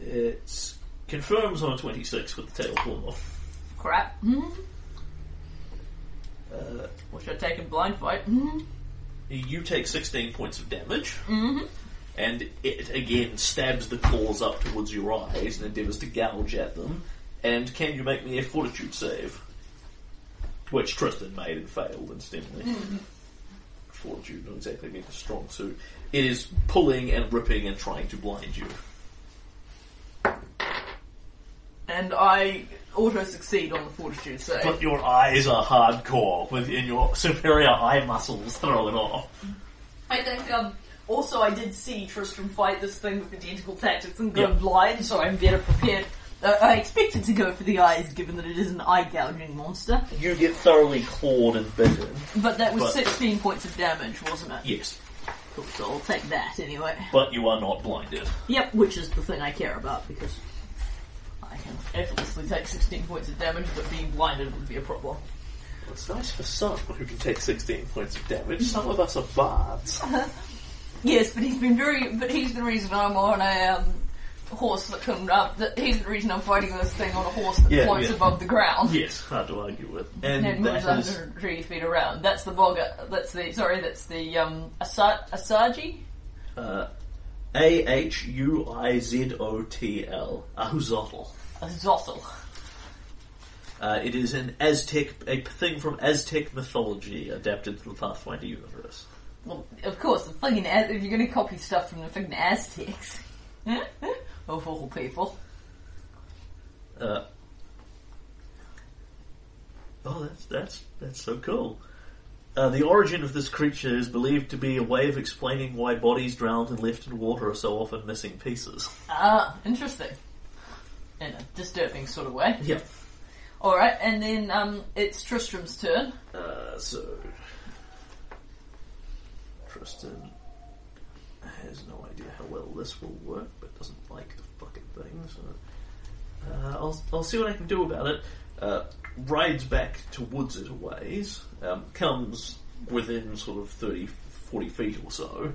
It confirms on a 26 with the tail claw. Crap. Uh, Which I take in blind fight. you take 16 points of damage. And it again stabs the claws up towards your eyes and endeavours to gouge at them. And can you make me a fortitude save? Which Tristan made and failed, incidentally. Fortitude, not exactly being a strong suit. It is pulling and ripping and trying to blind you. And I auto succeed on the fortitude save. But your eyes are hardcore within your superior eye muscles throw it off. I think, um, also I did see Tristram fight this thing with identical tactics and go Yep. blind, so I'm better prepared Uh, I expected to go for the eyes, given that it is an eye gouging monster. You get thoroughly clawed and bitten. But that was But- 16 points of damage, wasn't it? Yes, Cool, so I'll take that anyway. but you are not blinded. Yep, which is the thing I care about because I can effortlessly take 16 points of damage, but being blinded would be a problem. It's nice for some who can take 16 points of damage. Some of us are bards. Yes, but he's been very. But he's the reason I'm on a um, horse that can. Uh, that he's the reason I'm fighting this thing on a horse that Yeah, floats yeah. above the ground. Yes, hard to argue with. And And moves that is 130 feet around. That's the boggard. That's the sorry. That's the um Asa- Asagi. uh, A H U I Z O T L, Ahuizotl. Azotl. Uh, it is an Aztec, a thing from Aztec mythology adapted to the Pathfinder universe. Well, of course, the fucking Az- if you're going to copy stuff from the fucking Aztecs, of all people. Uh, oh, that's that's that's so cool. Uh, the origin of this creature is believed to be a way of explaining why bodies drowned and left in water are so often missing pieces. Ah, interesting. In a disturbing sort of way. Yep. Alright, and then um, it's Tristram's turn. Uh, so Tristan has no idea how well this will work, but doesn't like the fucking thing. So uh, I'll I'll see what I can do about it. Uh, rides back towards it a ways, um, comes within sort of 30, 40 feet or so,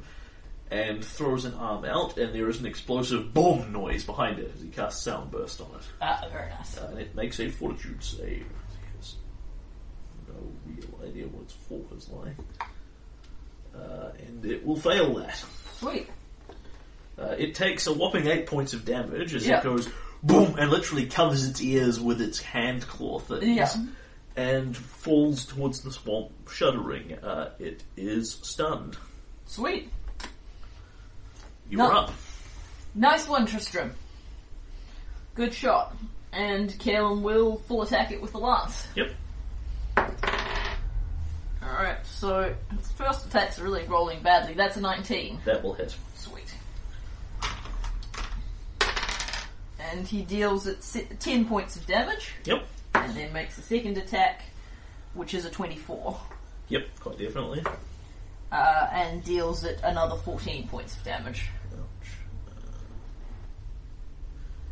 and throws an arm out, and there is an explosive boom noise behind it as he casts sound burst on it. Ah, very nice. Uh, and it makes a fortitude save. He has no real idea what its fault is like. Uh, and it will fail that. Sweet. Uh, it takes a whopping eight points of damage as Yeah. it goes boom and literally covers its ears with its hand claw things. Yeah. And falls towards the swamp, shuddering. Uh, it is stunned. Sweet. You're No. up. Nice one, Tristram. Good shot. And Kaylen will full attack it with the lance. Yep. Alright, so its first attack's are really rolling badly. That's a 19. That will hit. Sweet. And he deals it si- 10 points of damage, Yep. and then makes a second attack, which is a 24, Yep, quite definitely. uh, and deals it another 14 points of damage. Ouch. Uh,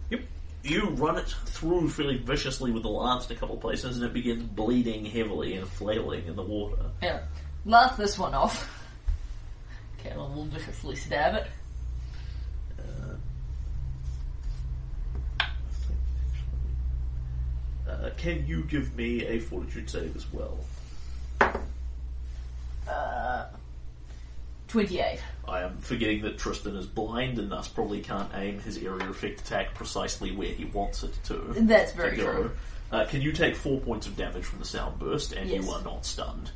Yep. You run it through fairly viciously with the lance in a couple of places, and it begins bleeding heavily and flailing in the water. Yeah. Laugh this one off. Kaylen will viciously stab it. Uh, I think actually- uh, can you give me a fortitude save as well? Uh, 28. I am forgetting that Tristan is blind and thus probably can't aim his area effect attack precisely where he wants it to. That's very to true. Uh, can you take four points of damage from the sound burst and Yes. you are not stunned?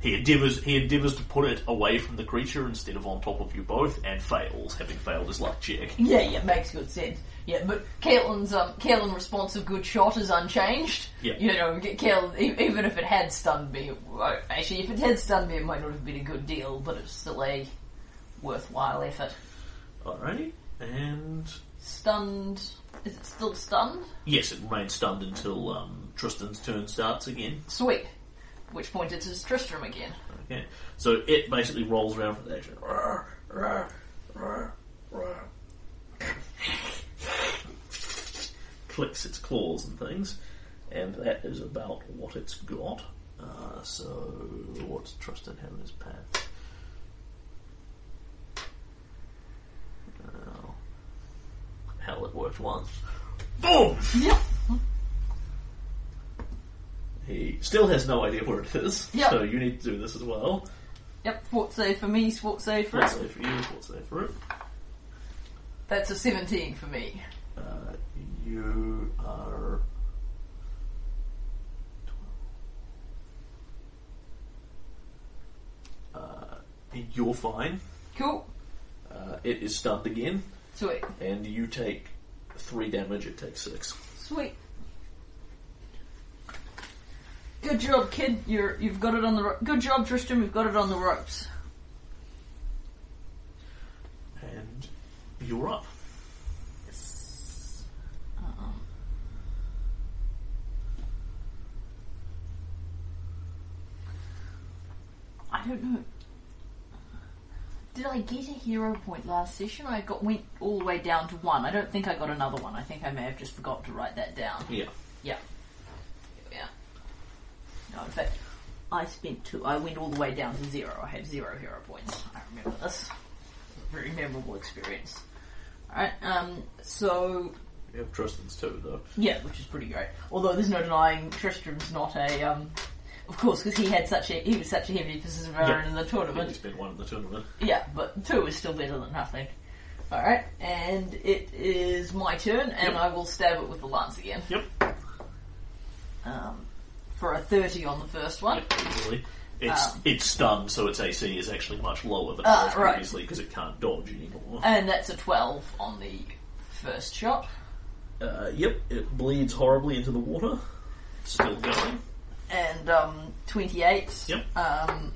He endeavors he endeavors to put it away from the creature instead of on top of you both, and fails, having failed his luck check. Yeah, yeah, makes good sense. Yeah, but Kaylen's um, Kaylen response of good shot is unchanged. Yeah. You know, Kaylen, e- even if it had stunned me, well, actually, if it had stunned me, it might not have been a good deal, but it's still a worthwhile effort. Alrighty, and Stunned. Is it still stunned? yes, it remains stunned until um, Tristan's turn starts again. Sweet. Which point it is Tristram again. Okay, so it basically rolls around for the action. Clicks its claws and things, and that is about what it's got. Uh, so, what's have in his pack? Oh, hell, it worked once. Boom! Yep. He still has no idea where it is, Yep. so you need to do this as well. Yep, fort save for me, fort save for What's it. safe for you? What's safe for it? That's a 17 for me. Uh, you are. Uh, you're fine. Cool. Uh, it is stunned again, Sweet. and you take three damage. It takes six. Sweet. Good job, kid. You're you've got it on the ro- good job, Tristram. You've got it on the ropes. And you're up. Yes. Um, I don't know. Did I get a hero point last session? I got went all the way down to one. I don't think I got another one. I think I may have just forgot to write that down. Yeah. Yeah. Yeah. No, in fact, I spent two. I went all the way down to zero. I had zero hero points. I remember this. It was a very memorable experience. Alright, um, so We have Tristan's too, though. yeah, which is pretty great. Although there's no denying Tristram's not a, um, of course, because he had such a he was such a heavy participator Yeah. in the He's tournament. been one in the tournament. Yeah, but two is still better than nothing. All right, and it is my turn, and Yep. I will stab it with the lance again. Yep. Um, for a thirty on the first one. Yep, easily. It's Um, it's stunned, so its AC is actually much lower than it Ah, was previously because it can't dodge anymore. And that's a 12 on the first shot. Uh, yep, it bleeds horribly into the water. Still going. And um, 28 Yep. um,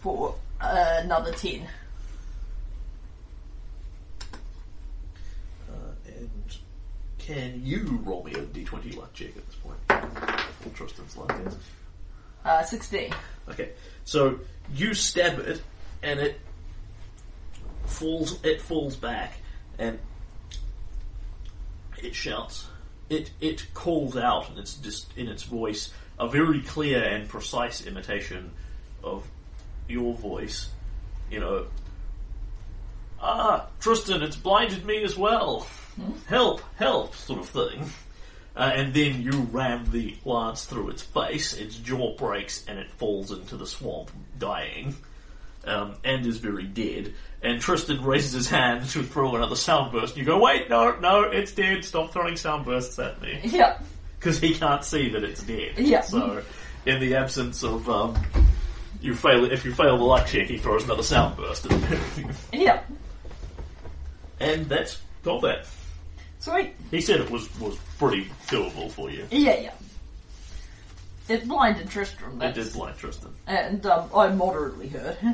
for uh, another 10. Uh, and can you roll me a d20 luck check at this point? Full Tristan's luck is. Uh, 16. Okay, so you stab it, and it falls. It falls back, and it shouts. It it calls out, and it's just in its voice a very clear and precise imitation of your voice. You know, ah, Tristan, it's blinded me as well. Help, help, sort of thing. Uh, and then you ram the lance through its face, its jaw breaks, and it falls into the swamp, dying, um, and is very dead. And Tristan raises his hand to throw another soundburst, and you go, wait, no, no, it's dead, stop throwing soundbursts at me. Yeah. Because he can't see that it's dead. Yeah. So, in the absence of, um, you fail, if you fail the luck check, he throws another soundburst at you. Yeah. and that's combat. Sweet. He said it was, was pretty doable for you. Yeah, yeah. It blinded Tristram. It That's, did blind Tristan. And um, I'm moderately hurt.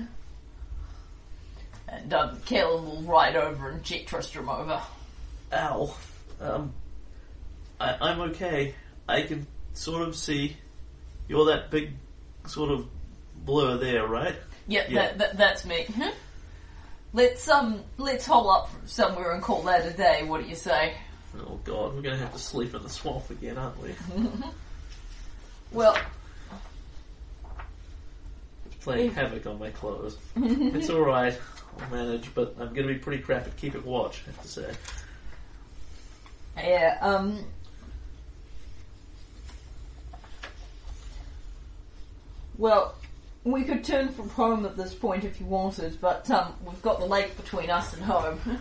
And um, Kaylen will ride over and check Tristram over. Ow. Um, I, I'm okay. I can sort of see. You're that big sort of blur there, right? Yep, Yeah. That, that, that's me. Let's um, let's hole up somewhere and call that a day. What do you say? Oh god, we're gonna have to sleep in the swamp again, aren't we? Well, It's playing havoc on my clothes. it's alright. I'll manage, but I'm gonna be pretty crap at keeping watch, I have to say. yeah. Um, well, we could turn from home at this point if you wanted, but um, we've got the lake between us and home.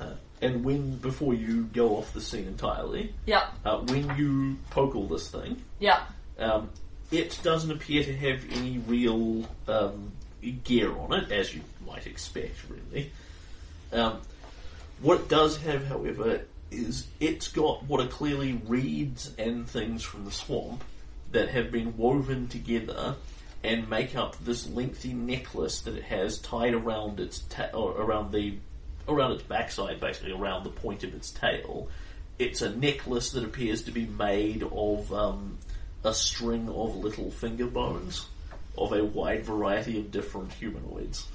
Uh, and when, before you go off the scene entirely, yeah, uh, when you poke this thing, yeah. Um, it doesn't appear to have any real um, gear on it, as you might expect, really. Um, what it does have, however, is it's got what are clearly reeds and things from the swamp that have been woven together and make up this lengthy necklace that it has tied around its ta- or around the around its backside, basically around the point of its tail. It's a necklace that appears to be made of um, a string of little finger bones of a wide variety of different humanoids.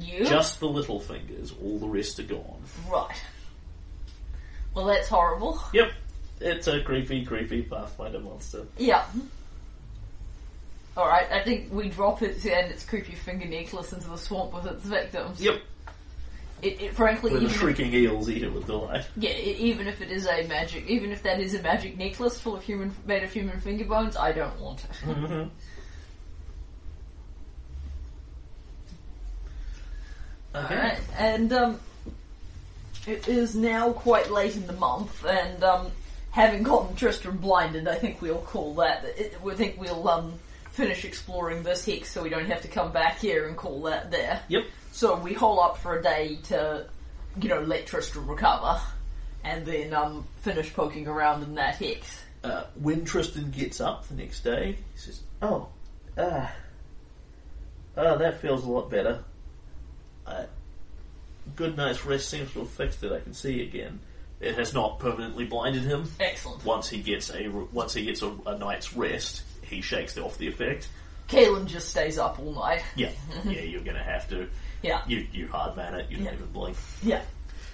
You Just the little fingers, all the rest are gone. right. Well, that's horrible. Yep, it's a creepy, creepy Pathfinder monster. Yeah. Alright, I think we drop it and its creepy finger necklace into the swamp with its victims. Yep, It, it frankly, where the even if, eels eat it with delight. yeah, it, even if it is a magic, even if that is a magic necklace full of human, made of human finger bones, I don't want it. Okay. Alright, and um, it is now quite late in the month, and um, having gotten Tristram blinded, I think we'll call that. It, we think we'll um, finish exploring this hex, so we don't have to come back here and call that there. Yep. So we hole up for a day to, you know, let Tristram recover, and then um, finish poking around in that hex. Uh, when Tristan gets up the next day, he says, "Oh, ah, oh, that feels a lot better. Uh, good night's rest seems to have fixed it. I can see again. It has not permanently blinded him. Excellent. Once he gets a once he gets a, a night's rest, he shakes off the effect. Kaylen just stays up all night. Yeah, yeah, you're going to have to. Yeah, You you hard man it. You don't Yeah. even blink yeah,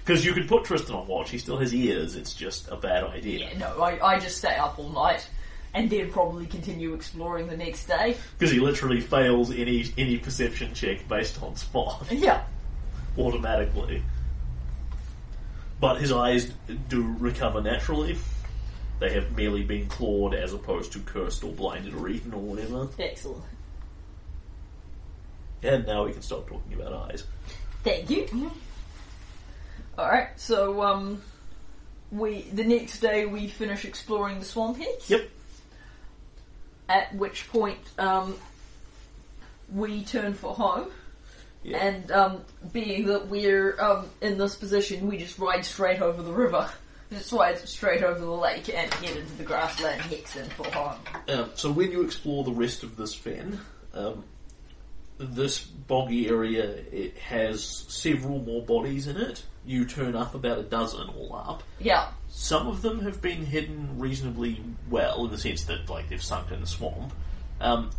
because you could put Tristan on watch. He still has ears. It's just a bad idea yeah. No, I, I just stay up all night, and then probably continue exploring the next day. because he literally fails any any perception check based on spot Yeah, automatically. But his eyes do recover naturally. They have merely been clawed as opposed to cursed or blinded or eaten or whatever. excellent. And now we can stop talking about eyes. Thank you. All right, so um, we the next day we finish exploring the swamp heads. Yep. At which point um, we turn for home, Yeah. and um, being that we're um, in this position, we just ride straight over the river. Just ride straight over the lake and head into the grassland Hexen for home. Um, so when you explore the rest of this fen, um, this boggy area it has several more bodies in it. You turn up about a dozen all up. Yeah, Some of them have been hidden reasonably well, in the sense that like they've sunk in the swamp. Um,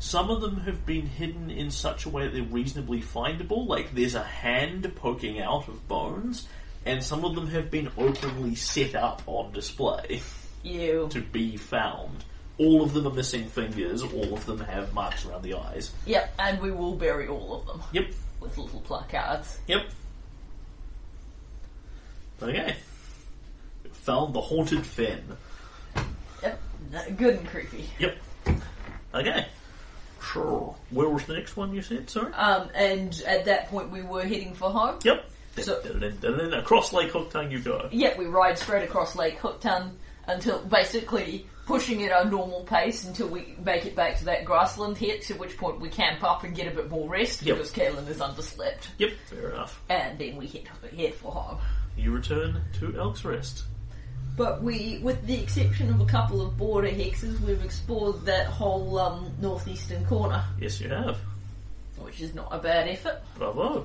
some of them have been hidden in such a way that they're reasonably findable. Like there's a hand poking out of bones, and some of them have been openly set up on display you. to be found. All of them are missing fingers. All of them have marks around the eyes. Yep, and we will bury all of them Yep. with little placards. Yep. Okay. Found the haunted fen. Yep, good and creepy. Yep. Okay. Sure. Where was the next one you said, sorry? Um, and at that point, we were heading for home. Yep. So- Then across Lake Hooktongue you go. Yeah, we ride straight across Lake Hooktongue until basically pushing at our normal pace until we make it back to that grassland hex, at which point we camp up and get a bit more rest Yep. because Kaylen is underslept. Yep, fair enough. And then we head, head for home. You return to Elk's Rest. But we, with the exception of a couple of border hexes, we've explored that whole um, northeastern corner, Yes, you have. which is not a bad effort. Bravo.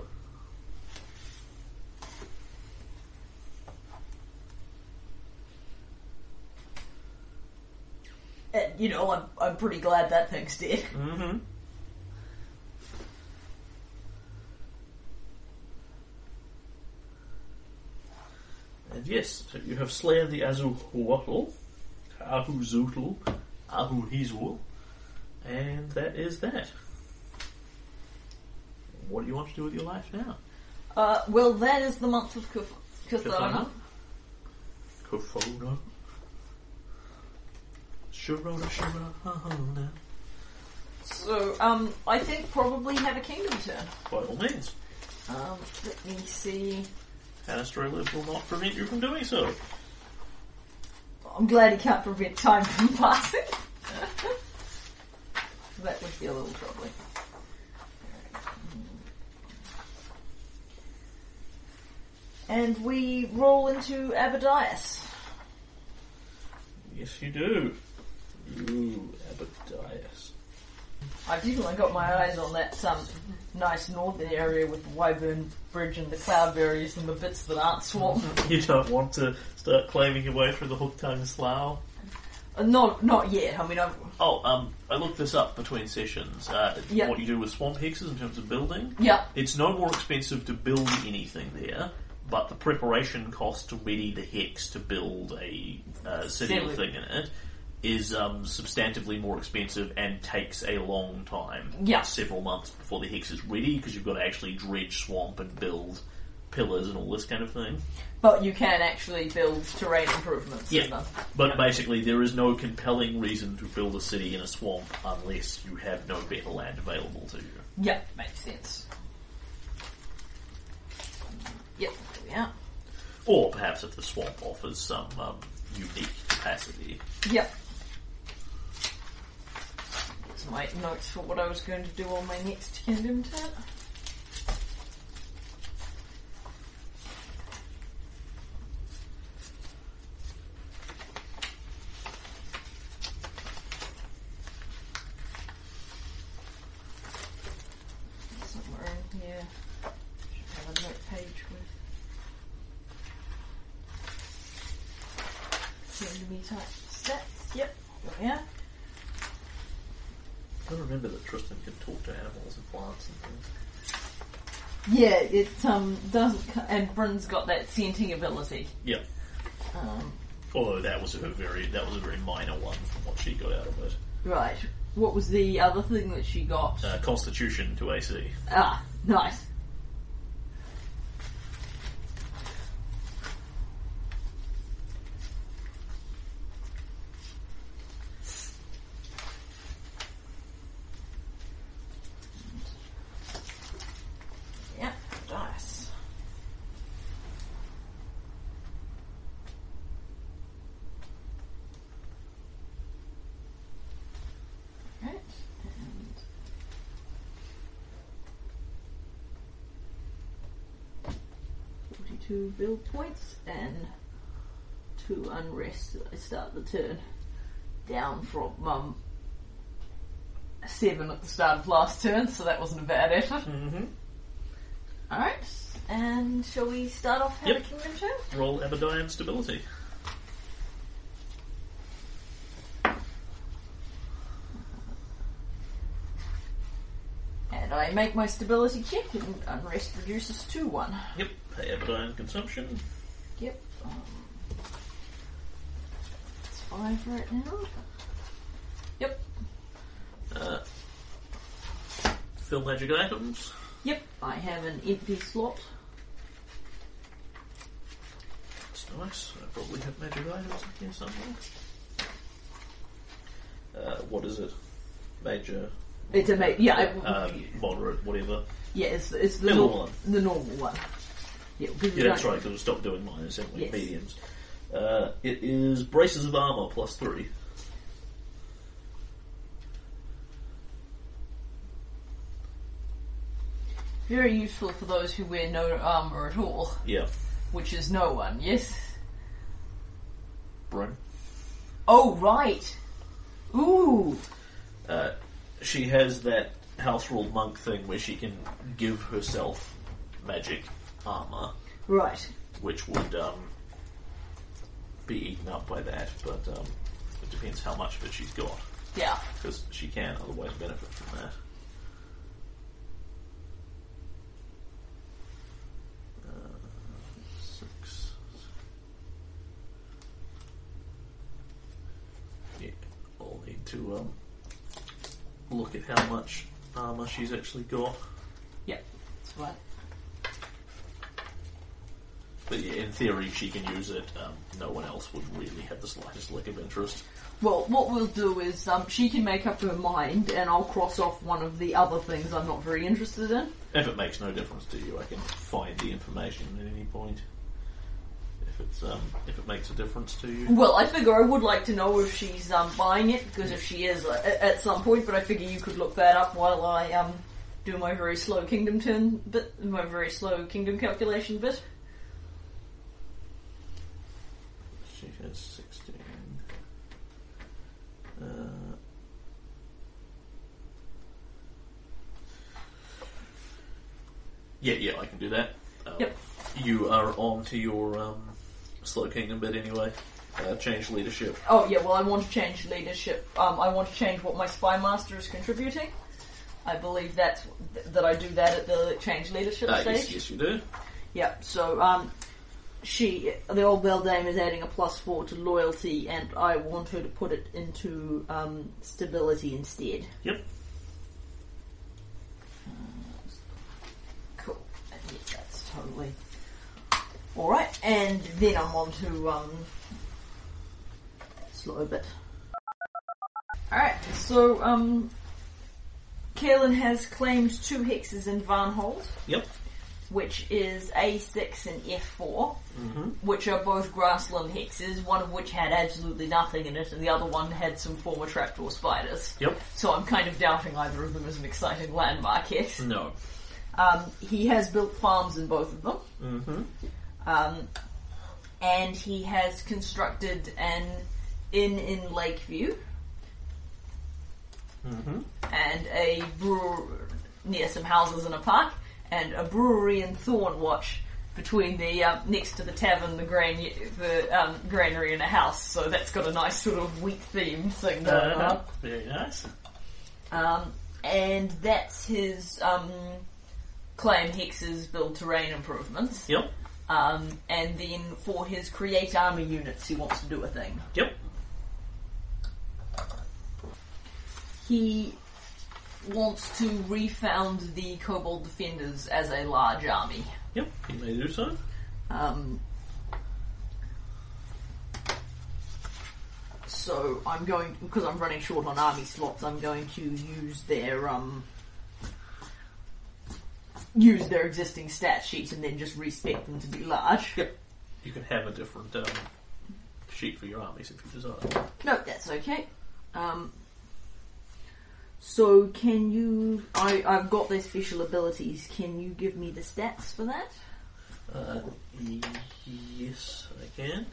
And, you know, I'm, I'm pretty glad that thing's dead. Mm-hmm. And yes, so you have slain the Azuhuatl, Ahuzootl, Ahuhizul, and that is that. What do you want to do with your life now? Uh, well, that is the month of Kuth- Kuthona. Kofona. Sharona Sharona. So, um, I think probably have a kingdom turn. By all means. Um, let me see. Anastrolus will not prevent you from doing so. I'm glad he can't prevent time from passing. that would be a little troubling. And we roll into Abadius. Yes, you do. Ooh, Abadius. I've definitely got my eyes on that um, nice northern area with the Wyvern Bridge and the cloudberries and the bits that aren't swamp. You don't want to start claiming your way through the Hooktongue Slough? Uh, not, not yet. I mean, I've, Oh, um, I looked this up between sessions. Uh, Yeah. What you do with swamp hexes in terms of building. yeah, It's no more expensive to build anything there, but the preparation cost to ready the hex to build a uh, city or City. thing in it is um, substantively more expensive and takes a long time. Yeah. Several months before the hex is ready because you've got to actually dredge swamp and build pillars and all this kind of thing. but you can actually build terrain improvements. Yeah. But basically, there is no compelling reason to build a city in a swamp unless you have no better land available to you. Yeah, makes sense. Yep, there we are. Or perhaps if the swamp offers some um, unique capacity. Yep. My notes for what I was going to do on my next kingdom turn. Somewhere in here. Should have a note page with enemy type stats. Yep, there we are. I remember that Tristan can talk to animals and plants and things. Yeah, it um doesn't, co- and Bryn's got that scenting ability. Yeah. Um, Although that was a very that was a very minor one from what she got out of it. right. What was the other thing that she got? Uh, Constitution to AC. ah, nice. Yeah, dice. Right, and forty-two build points and two unrest. I start the turn down from um, seven at the start of last turn, so that wasn't a bad effort. Mm-hmm. Alright, and shall we start off Have Yep. Kingdom turn? Roll Abaddon stability. I make my stability check, and unrest reduces to one. Yep. Pay Abaddon consumption. Yep. Um, it's five right now. Yep. Uh, fill magic items. Yep. I have an empty slot. That's nice. I probably have magic items in here somewhere. Uh, what is it? Major. It's a ma- yeah, I- Um, moderate, whatever. Yeah, it's it's the Middle nor- one. the normal one. Yeah, because Yeah, that's don't- right, because we stopped doing minors, haven't we? Yes. Mediums. Uh, it is braces of armor plus three. Very useful for those who wear no armor at all, Yeah. which is no one. Yes. Bryn. Oh right. Ooh. Uh, she has that house ruled monk thing where she can give herself magic armor, Right. which would um, be eaten up by that, but um, it depends how much of it she's got, Yeah. because she can otherwise benefit from that. Uh, six. Yeah, I'll need to um, look at how much armor she's actually got. Yep. That's fine. But yeah, in theory, she can use it. Um, no one else would really have the slightest lick of interest. Well, what we'll do is um, she can make up her mind, and I'll cross off one of the other things I'm not very interested in. If it makes no difference to you, I can find the information at any point. If it's um, if it makes a difference to you. Well, I figure I would like to know if she's um, buying it, because if she is uh, at- some point, but I figure you could look that up while I um, do my very slow kingdom turn bit, my very slow kingdom calculation bit. She has sixteen. Uh, yeah, yeah, I can do that. Um, Yep. You are on to your um, slow kingdom bit anyway. Uh, change leadership. Oh yeah, well I want to change leadership. Um, I want to change what my spy master is contributing. I believe that's th- that I do that at the change leadership Uh, stage. yes, yes, you do. Yep. So um, she, the old beldame, is adding a plus four to loyalty, and I want her to put it into um, stability instead. Yep. Cool. And yeah, that's totally all right. And then I'm on to um, slow bit. All right. So um, Kaylen has claimed two hexes in Varnhold. Yep. which is A6 and F4, which are both grassland hexes, one of which had absolutely nothing in it, and the other one had some former trapdoor spiders. Yep. So I'm kind of doubting either of them is an exciting landmark hex. No. Um, he has built farms in both of them, Mm-hmm. Um, and he has constructed an inn in Lakeview Mm-hmm. and a brewer near some houses in a park, and a brewery in Thornwatch between the um, next to the tavern, the grain, the um, granary, and a house. So that's got a nice sort of wheat theme thing going Uh, on. very nice. Um, and that's his um, claim hexes build terrain improvements. Yep. Um, and then for his create army units, he wants to do a thing. Yep. He wants to refound the Kobold Defenders as a large army. Yep. He may do so. Um, so I'm going because I'm running short on army slots. I'm going to use their um use their existing stat sheets and then just respec them to be large. Yep. You can have a different um, sheet for your armies if you desire. No, that's okay. Um, so can you? I I've got their special abilities. Can you give me the stats for that? Uh, yes, I can.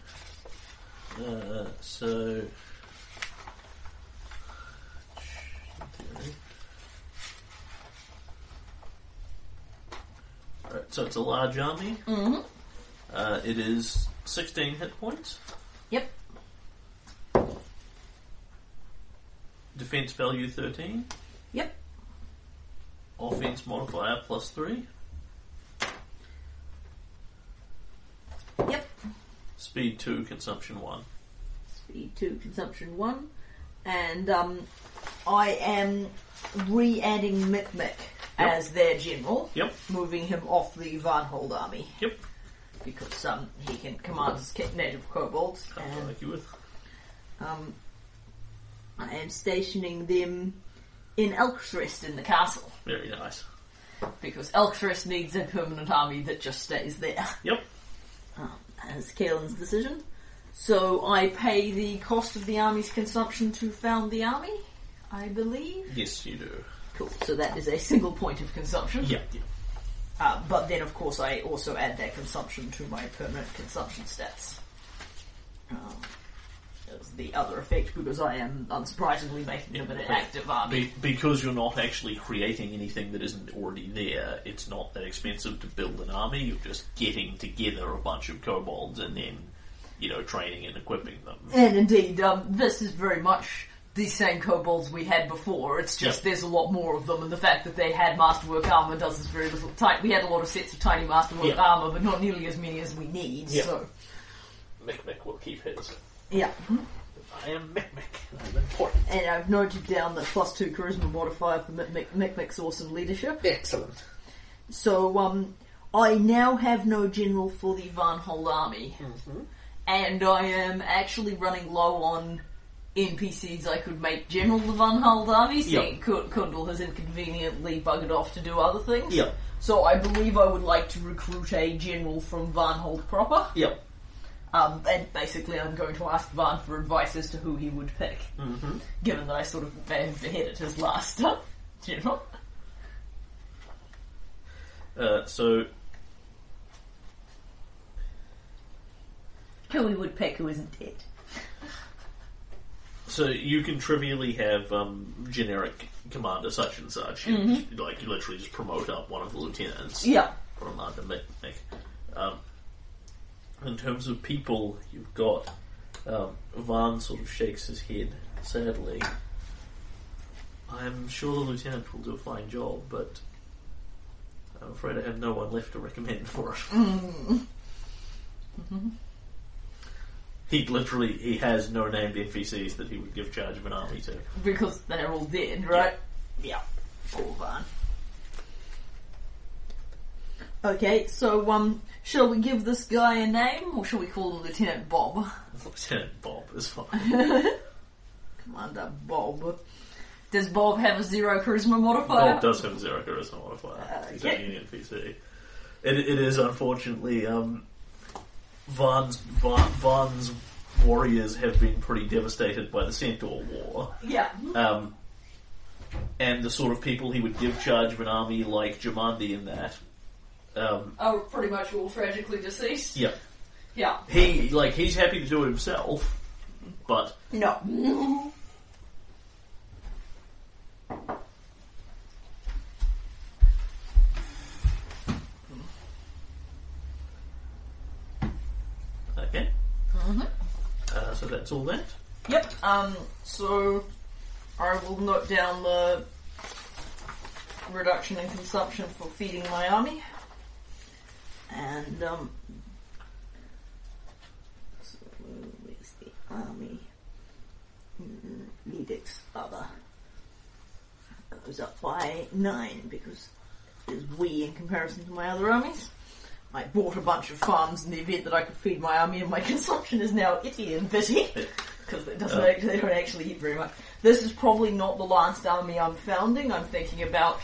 Uh, so. Alright, so it's a large army. Mm-hmm. Uh, it is 16 hit points. Yep. Defense value 13. Yep. Offense modifier plus 3. Yep. Speed 2, consumption 1. Speed two, consumption one, and um, I am re-adding Mikmek as their general, Yep, moving him off the Varnhold army yep. because um, he can command his ca- native kobolds, Can't and argue with. um, I am stationing them in Elkrest in the castle Very nice. because Elkrest needs a permanent army that just stays there. Yep. Um, as Kaylen's decision. So I pay the cost of the army's consumption to found the army, I believe. Yes, you do. Cool. So that is a single point of consumption. Yeah, yeah. Uh, but then, of course, I also add that consumption to my permanent consumption stats. Um, the other effect, because I am unsurprisingly making them an Yeah. active army. Be- because you're not actually creating anything that isn't already there, it's not that expensive to build an army. You're just getting together a bunch of kobolds and then, you know, training and equipping them. And indeed, um, this is very much the same kobolds we had before. It's just Yep. there's a lot more of them, and the fact that they had masterwork armor does us very little. Ti- we had a lot of sets of tiny masterwork Yep. armor, but not nearly as many as we need. Yep. So, Mick will keep his. yeah. I am Mick. I'm important. And I've noted down the plus two charisma modifier for Mikmek's awesome leadership. Excellent. So, um, I now have no general for the Van Varnhold army. And I am actually running low on NPCs I could make general the Varnhold army, seeing Ku- Kundal has inconveniently buggered off to do other things. Yep. So I believe I would like to recruit a general from Varnhold proper. Yep. Um, and basically I'm going to ask Varn for advice as to who he would pick, Mm-hmm. given that I sort of beheaded his last general. Uh, so, Who he would pick who isn't dead. So you can trivially have um, generic commander such and such. You just- like you literally just promote up one of the lieutenants. Yeah. Put him under Mick Mick. Um, in terms of people, you've got um, Varn sort of shakes his head sadly. I'm sure the lieutenant will do a fine job, but I'm afraid I have no one left to recommend for it. He literally he has no named NPCs that he would give charge of an army to. Because they're all dead, right? Yeah. Poor Varn. Okay, so um, shall we give this guy a name, or shall we call him Lieutenant Bob? Lieutenant Bob is fine. Commander Bob. Does Bob have a zero charisma modifier? Bob does have a zero charisma modifier. He's Okay. only an NPC. It, it is unfortunately um, Varn's Va- Varn's warriors have been pretty devastated by the Centaur War, Yeah. um, and the sort of people he would give charge of an army like Jamandi in that. Um, Oh, pretty much all tragically deceased. yeah, Yeah. he like he's happy to do it himself, but No. okay. Uh, so that's all that. Yep. Um. So I will note down the reduction in consumption for feeding my army. And, um. So, where's the army? Mm, Edicts other. Goes up by nine because it's wee in comparison to my other armies. I bought a bunch of farms in the event that I could feed my army, and my consumption is now itty and bitty because it doesn't actually, they don't actually eat very much. This is probably not the last army I'm founding. I'm thinking about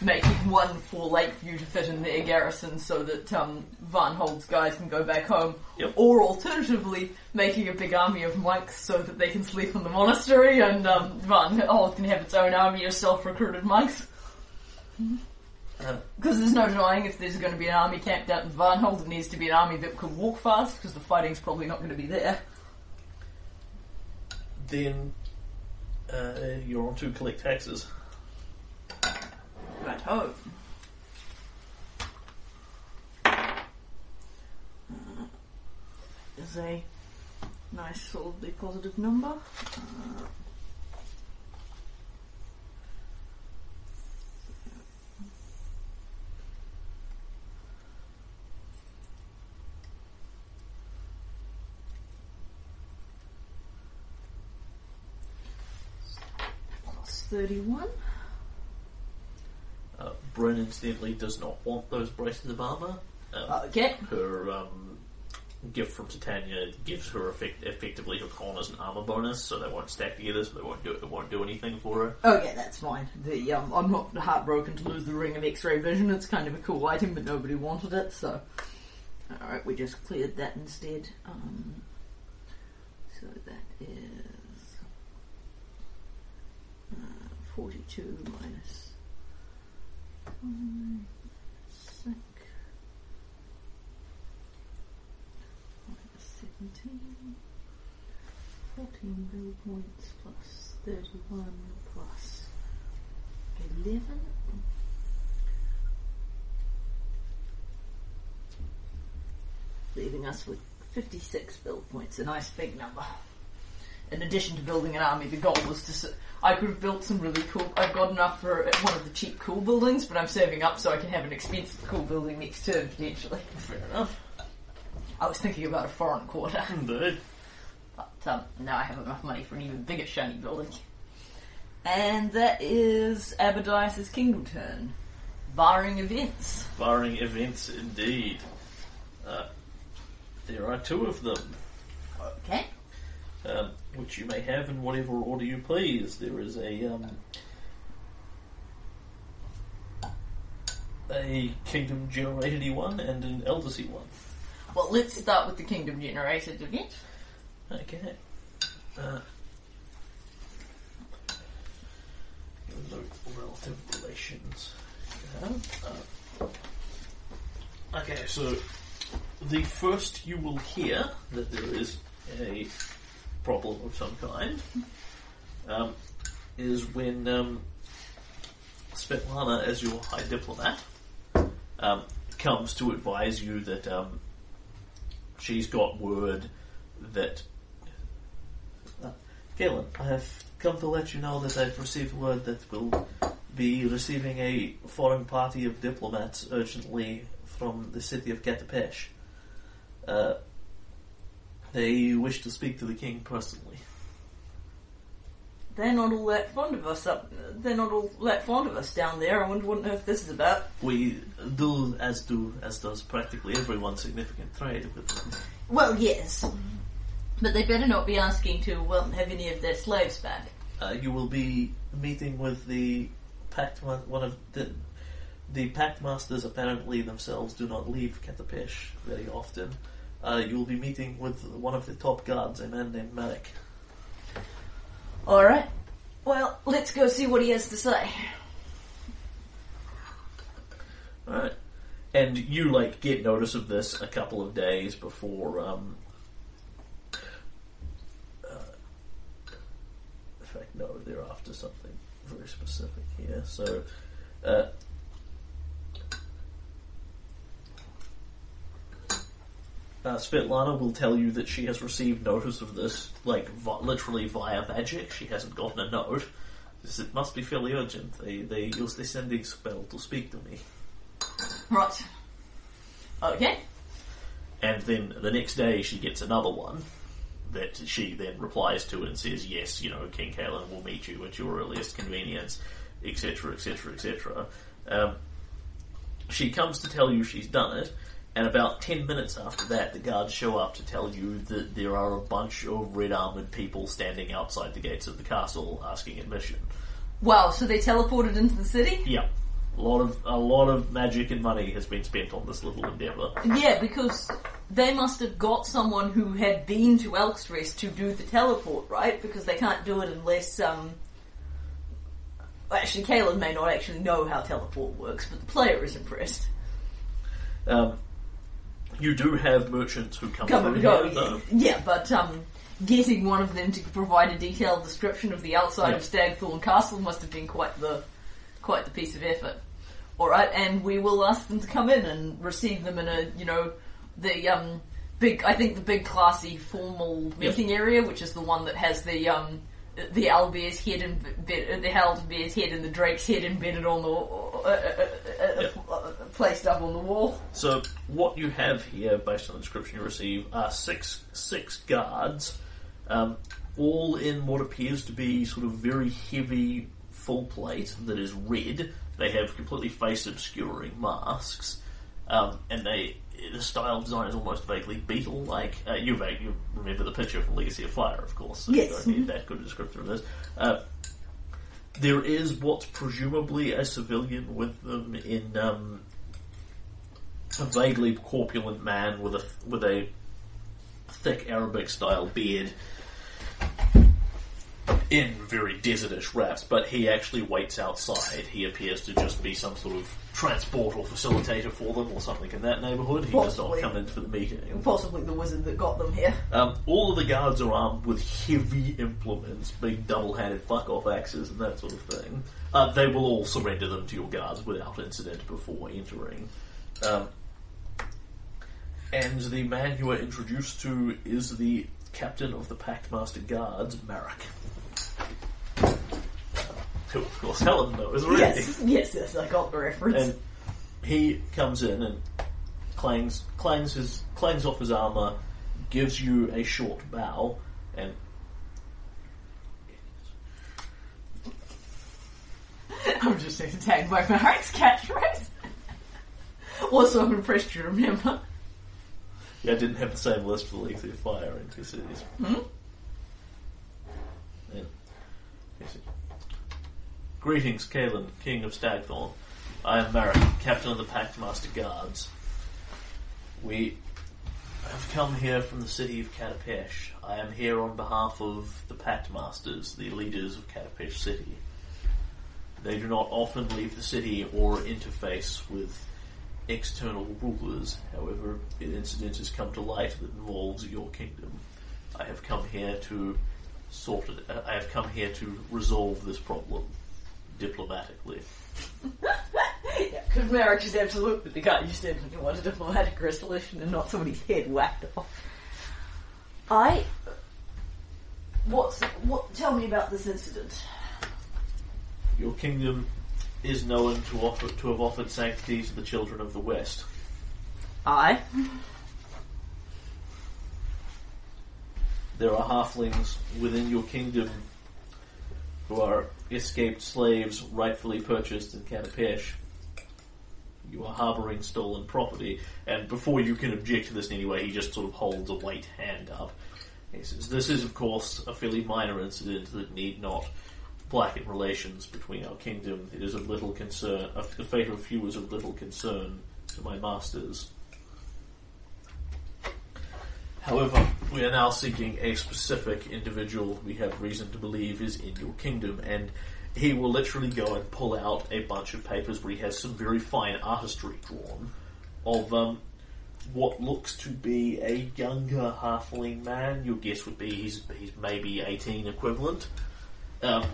making one for Lakeview to fit in their garrison so that um, Varnhold's guys can go back home, Yep. or alternatively making a big army of monks so that they can sleep in the monastery, and um, Van can have its own army of self-recruited monks. Uh, Because there's no denying if there's going to be an army camped out in Varnhold, it needs to be an army that can walk fast, because the fighting's probably not going to be there. then uh, you're on to collect taxes. Right home. Is a nice, solidly positive number. Uh, plus 31. Uh, Bryn incidentally does not want those braces of armor. Um, Okay. her um, gift from Titania gives her effect- effectively her con as an armor bonus, so they won't stack together, so they won't do it won't do anything for her. Okay, that's fine. The um, I'm not heartbroken to lose the ring of X-ray vision. It's kind of a cool item, but nobody wanted it, so all right, we just cleared that instead. Um, so that is uh, 42 minus five, minus 17. 14 build points plus 31 plus 11. Leaving us with 56 build points, a nice big number. In addition to building an army, the goal was to. I could have built some really cool. I've got enough for one of the cheap cool buildings, but I'm saving up so I can have an expensive cool building next turn potentially. Fair enough. I was thinking about a foreign quarter. Indeed. But um, now I have enough money for an even bigger shiny building. And that is Abadius' Kingdom turn. Barring events. Barring events, indeed. Uh, there are two of them, Okay. Um, which you may have in whatever order you please. There is a um, a kingdom generated one and an eldersy one. Well, let's start with the Kingdom generated event. Okay. Uh, note relative relations. Yeah. Uh, okay, so the first you will hear that there is a problem of some kind um, is when um, Svetlana, as your high diplomat, um, comes to advise you that um, she's got word that. Uh, Galen, I have come to let you know that I've received word that we'll be receiving a foreign party of diplomats urgently from the city of Katapesh. Uh, they wish to speak to the king personally. They're not all that fond of us up. They're not all that fond of us down there. I wonder what on earth this is about. We do as do as does practically everyone significant trade with them. Well, yes, but they better not be asking to well have any of their slaves back. Uh, you will be meeting with the pact one of the the pact masters. Apparently, themselves do not leave Katapesh very often. Uh, you will be meeting with one of the top guards, a man named Marek. All right. Well, let's go see what he has to say. Alright. And you like get notice of this a couple of days before um uh, in fact no, they're after something very specific here. So uh Uh, Svetlana will tell you that she has received notice of this, like vi- literally via magic. She hasn't gotten a note, Says, It must be fairly urgent. They they use the sending spell to speak to me. Right. Okay. And then the next day she gets another one that she then replies to and says, yes, you know, King Kaylen will meet you at your earliest convenience, etc., etc., etc. Um, she comes to tell you she's done it, and about ten minutes after that, the guards show up to tell you that there are a bunch of red armored people standing outside the gates of the castle asking admission. Wow, so they teleported into the city? Yeah, a lot of a lot of magic and money has been spent on this little endeavour. Yeah, because they must have got someone who had been to Elkstress to do the teleport, right? Because they can't do it unless, um... Actually, Kaylen may not actually know how teleport works, but the player is impressed. Um, you do have merchants who come, Come through and go, here, though. yeah. but, um... Getting one of them to provide a detailed description of the outside Yeah. of Stagthorn Castle must have been quite the quite the piece of effort. Alright, and we will ask them to come in and receive them in a, you know, the um big I think the big classy formal meeting area, which is the one that has the um the owlbear's head and the owlbear's head and the drake's head embedded on the uh, uh, uh, Yep. uh, uh, placed up on the wall. So what you have here, based on the description you receive, are six six guards, um, all in what appears to be sort of very heavy full plate that is red. They have completely face obscuring masks, um, and they the style design is almost vaguely beetle like. Uh, you, you remember the picture from Legacy of Fire, of course. So Yes. You don't need that good a descriptor of this. Uh, there is what's presumably a civilian with them in um, a vaguely corpulent man with a with a thick Arabic style beard in very desertish wraps, but he actually waits outside. He appears to just be some sort of transport or facilitator for them or something in that neighbourhood. He does not Possibly. come in for the meeting. Possibly the wizard that got them here. Um, all of the guards are armed with heavy implements, big double-handed fuck-off axes and that sort of thing. Uh, they will all surrender them to your guards without incident before entering. Um, and the man you are introduced to is the captain of the Pact Master Guards, Marek. Who, of course, Helen knows already. Yes, yes, yes, I got the reference. And he comes in and clangs clangs his clangs off his armor, gives you a short bow, and I'm just entertained by Marek's catchphrase. also, I'm impressed you remember. yeah, I didn't have the same list for of Fire in two cities. Hmm? Said, Greetings, Kaylen, King of Stagthorn. I am Marek, Captain of the Pact Master Guards. We have come here from the city of Katapesh. I am here on behalf of the Pact Masters, the leaders of Katapesh City. They do not often leave the city or interface with external rulers. However, an incident has come to light that involves your kingdom. I have come here to sort it. I have come here to resolve this problem diplomatically. Yeah, because marriage is absolutely the guy you said you want a diplomatic resolution and not somebody's head whacked off. I. What's what? Tell me about this incident. Your kingdom is known to offer to have offered sanctity to the children of the West. I. There are halflings within your kingdom who are escaped slaves rightfully purchased in Katapesh. You are harboring stolen property, and before you can object to this in any way, he just sort of holds a white hand up. He says, This is, of course, a fairly minor incident that need not blacken relations between our kingdom. It is of little concern. The fate of few is of little concern to my masters. However, we are now seeking a specific individual we have reason to believe is in your kingdom, and he will literally go and pull out a bunch of papers where he has some very fine artistry drawn of um, what looks to be a younger halfling man. Your guess would be he's, he's maybe 18 equivalent. Um,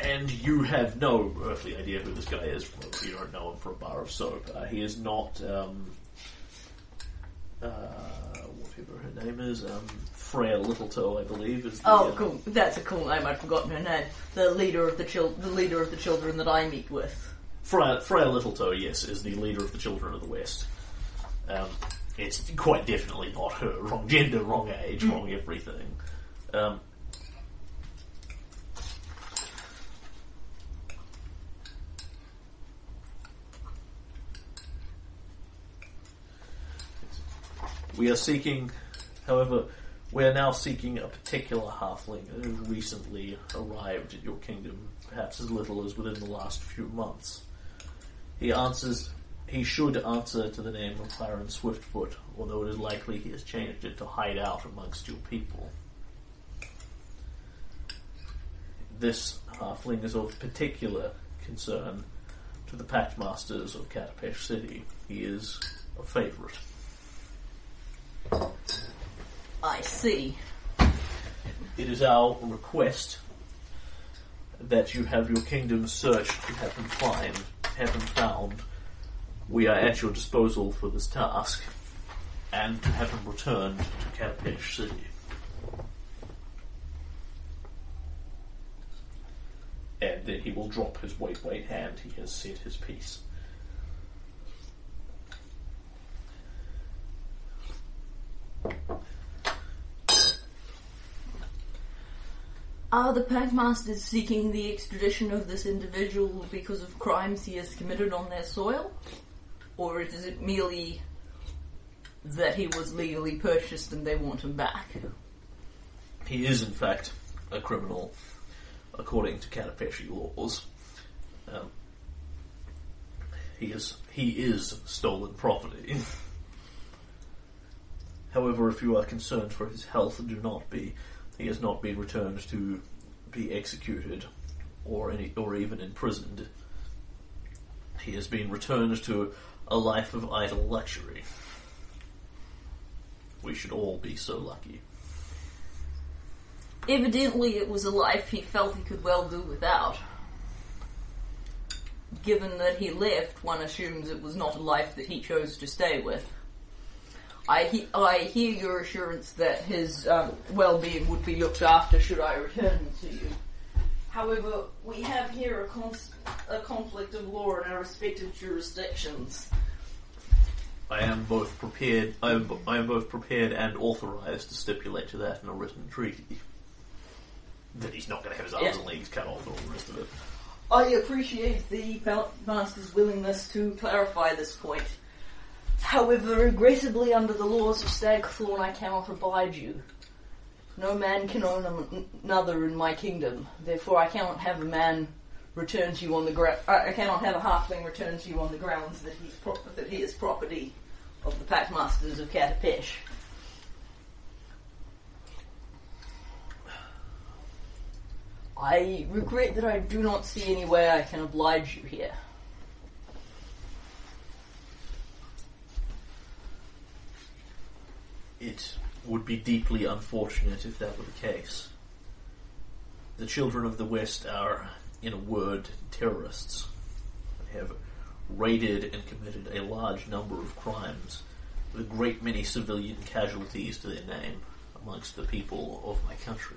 and you have no earthly idea who this guy is. You don't know him for a bar of soap. Uh, he is not. Um, uh, her name is, um, Freya Littletoe, I believe, is the. Oh, uh, cool. That's a cool name. I'd forgotten her name. The leader of the chil- the leader of the children that I meet with. Freya, Freya Littletoe, yes, is the leader of the Children of the West. Um, it's quite definitely not her. Wrong gender, wrong age, wrong everything. Um, we are seeking, however, we are now seeking a particular halfling who recently arrived at your kingdom, perhaps as little as within the last few months. He answers. He should answer to the name of Hiram Swiftfoot, although it is likely he has changed it to hide out amongst your people. This halfling is of particular concern to the Pact Masters of Katapesh City. He is a favourite. I see. It is our request that you have your kingdom searched to have him find, have him found. We are at your disposal for this task, and to have him returned to Katapesh City. And then he will drop his weight weight hand. He has said his piece. Are the Pact Masters seeking the extradition of this individual because of crimes he has committed on their soil? Or is it merely that he was legally purchased and they want him back? He is, in fact, a criminal, according to Katapeshi laws. Um, he is he is stolen property. However, if you are concerned for his health, do not be. He has not been returned to be executed or any or even imprisoned. He has been returned to a life of idle luxury. We should all be so lucky. Evidently, it was a life he felt he could well do without. Given that he left, one assumes it was not a life that he chose to stay with. I, he- I hear your assurance that his um, well-being would be looked after should I return to you. However, we have here a, cons- a conflict of law in our respective jurisdictions. I am both prepared. I am, I am both prepared and authorized to stipulate to that in a written treaty. That he's not going to have his arms Yeah. and legs cut off and all the rest of it. I appreciate the Pal- Master's willingness to clarify this point. However, regrettably, under the laws of Stagthorn, I cannot oblige you. No man can own an- another in my kingdom. Therefore, I cannot have a man return to you on the gra- I cannot have a halfling return to you on the grounds that he's pro- that he is property of the Pact Masters of Katapesh. I regret that I do not see any way I can oblige you here. It would be deeply unfortunate if that were the case. The children of the West are, in a word, terrorists. They have raided and committed a large number of crimes, with a great many civilian casualties to their name amongst the people of my country.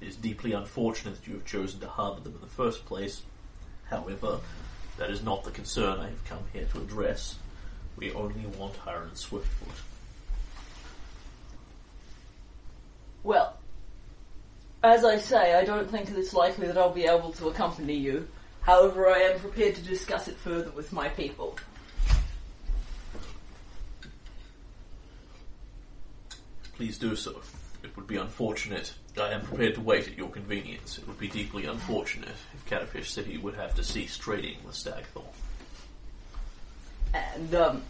It is deeply unfortunate that you have chosen to harbour them in the first place. However, that is not the concern I have come here to address. We only want Hiram Swiftfoot. Well, as I say, I don't think it's likely that I'll be able to accompany you. However, I am prepared to discuss it further with my people. Please do so. It would be unfortunate. I am prepared to wait at your convenience. It would be deeply unfortunate if Katapesh City would have to cease trading with Stagthorn. And, um,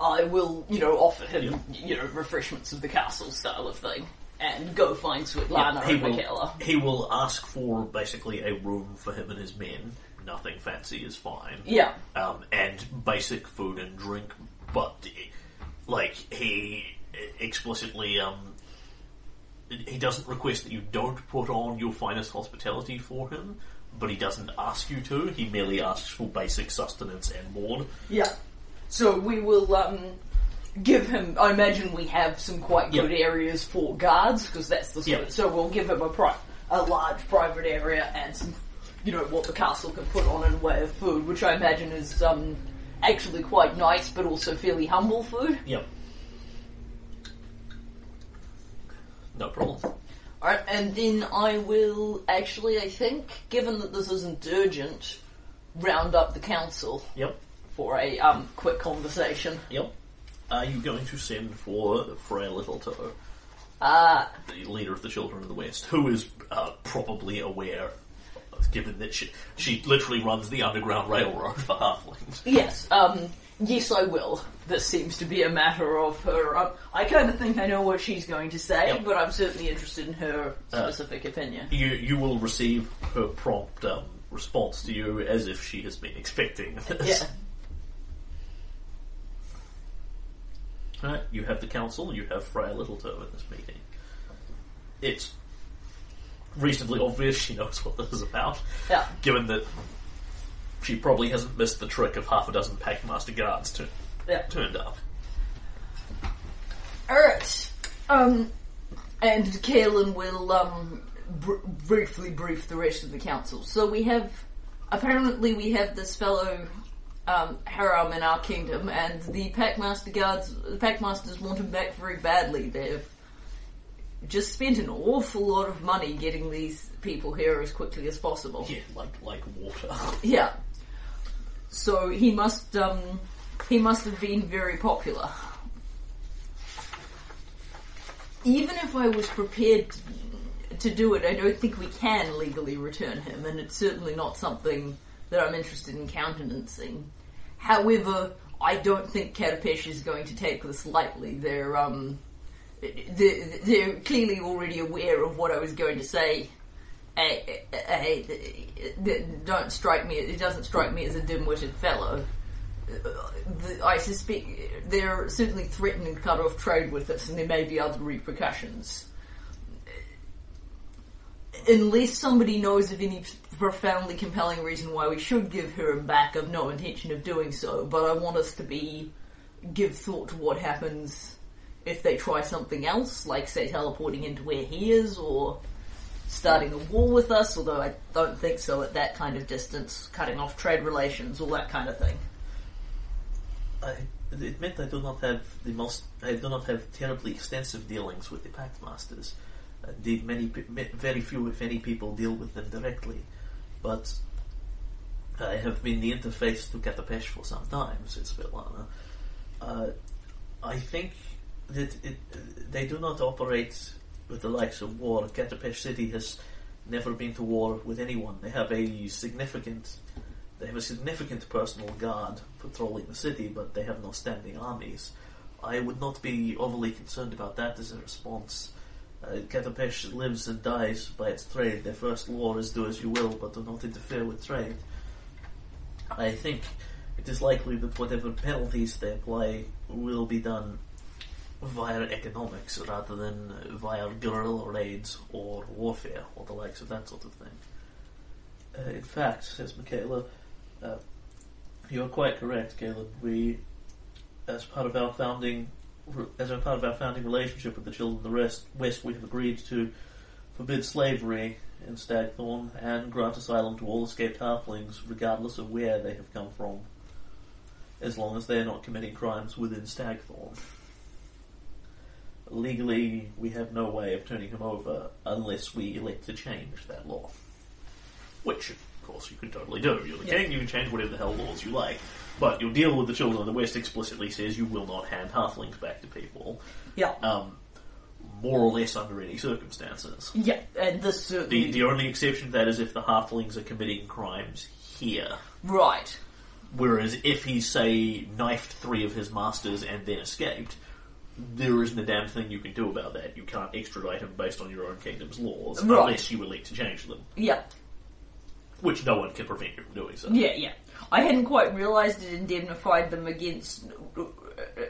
I will, you know, offer him, you know, refreshments of the castle style of thing. And go find Svetlana he, and will, Michaela. he will ask for basically a room for him and his men. Nothing fancy is fine. Yeah. um, and basic food and drink, but like he explicitly um, he doesn't request that you don't put on your finest hospitality for him, but he doesn't ask you to. He merely asks for basic sustenance and board. Yeah. So we will, um, give him. I imagine we have some quite good Yep. areas for guards because that's the sort Yep. of, so we'll give him a pri- a large private area and some, you know, what the castle can put on in the way of food, which I imagine is um actually quite nice, but also fairly humble food. Yep. No problem. Alright, and then I will actually, I think, given that this isn't urgent, round up the council Yep. for a um quick conversation. Yep. Are you going to send for Freya Littletoe, Uh, the leader of the Children of the West, who is uh, probably aware, given that she, she literally runs the Underground Railroad for halflings? Yes, um, yes, I will. This seems to be a matter of her. Um, I kind of think I know what she's going to say, Yep. but I'm certainly interested in her Uh, specific opinion. You you will receive her prompt um, response to you as if she has been expecting this. Yeah. Right, you have the council, you have Freya Littletoe in this meeting. It's reasonably obvious she knows what this is about, Yeah. given that she probably hasn't missed the trick of half a dozen Pact Master guards to, Yeah. turned up. Alright. Um, and Kaylen will, um, br- briefly brief the rest of the council. So we have, apparently we have this fellow, um, Hiram in our kingdom, and the Pact Master guards, the Pact Masters want him back very badly. They've just spent an awful lot of money getting these people here as quickly as possible. Yeah, like like water. Yeah. So he must um he must have been very popular. Even if I was prepared to do it, I don't think we can legally return him, and it's certainly not something that I'm interested in countenancing. However, I don't think Katapesh is going to take this lightly. They're um they're, they're clearly already aware of what I was going to say don't strike me. It doesn't strike me as a dim-witted fellow. I suspect they're certainly threatening to cut off trade with us, and there may be other repercussions. Unless somebody knows of any profoundly compelling reason why we should give her back, I've no intention of doing so. But I want us to be give thought to what happens if they try something else, like say teleporting into where he is, or starting a war with us, although I don't think so at that kind of distance, cutting off trade relations, all that kind of thing. I admit I do not have the most. I do not have terribly extensive dealings with the Pact Masters. Indeed, many, very few, if any, people deal with them directly. But I have been the interface to Katapesh for some time since Svetlana. Uh, I think that it, they do not operate with the likes of war. Katapesh City has never been to war with anyone. They have a significant they have a significant personal guard patrolling the city, but they have no standing armies. I would not be overly concerned about that as a response. Uh, Katapesh lives and dies by its trade. Their first law is do as you will, but do not interfere with trade. I think it is likely that whatever penalties they apply will be done via economics rather than via guerrilla raids or warfare or the likes of that sort of thing. Uh, in fact, says Michaela, uh, you are quite correct, Caleb. We, as part of our founding, as a part of our founding relationship with the children of the rest, West, we have agreed to forbid slavery in Stagthorn and grant asylum to all escaped halflings, regardless of where they have come from, as long as they are not committing crimes within Stagthorn. Legally, we have no way of turning him over unless we elect to change that law. Which, of course, you can totally do. You're the Yeah. king, you can change whatever the hell laws you like. But your deal with the Children of the West explicitly says you will not hand halflings back to people, Yeah. um, more or less under any circumstances. Yeah, and this The, certainly... the only exception to that is if the halflings are committing crimes here. right. Whereas if he, say, knifed three of his masters and then escaped, there isn't a damn thing you can do about that. You can't extradite him based on your own kingdom's laws Right. unless you elect to change them, Yeah. which no one can prevent you from doing so. Yeah, yeah. I hadn't quite realised it indemnified them against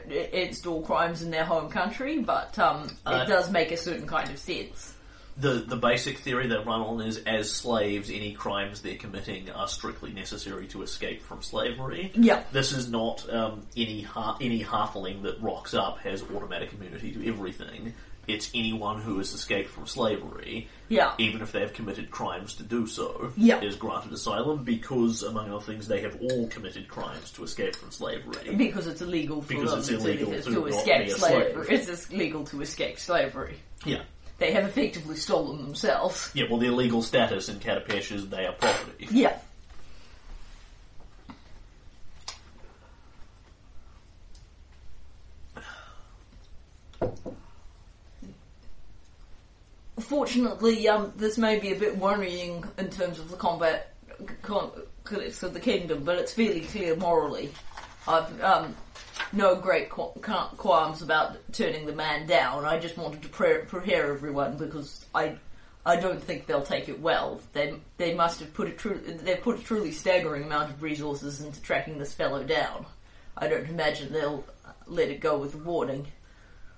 against all crimes in their home country, but um, Uh, it does make a certain kind of sense. The the basic theory they run on is as slaves, any crimes they're committing are strictly necessary to escape from slavery. Yeah. This is not um, any ha- any halfling that rocks up has automatic immunity to everything. It's anyone who has escaped from slavery, Yeah. even if they have committed crimes to do so, Yeah. is granted asylum because, among other things, they have all committed crimes to escape from slavery. Because it's illegal for Because them it's to, illegal to, to to escape slavery. slave. It's illegal to escape slavery. Yeah. They have effectively stolen themselves. Yeah, well, their legal status in Katapesh is they are property. Yeah. Fortunately, um, this may be a bit worrying in terms of the combat con- of the kingdom, but it's fairly clear morally. I've um, no great qu- qu- qualms about turning the man down. I just wanted to pre- prepare everyone because I, I don't think they'll take it well. They they must have put a tru- they've put a truly staggering amount of resources into tracking this fellow down. I don't imagine they'll let it go with a warning.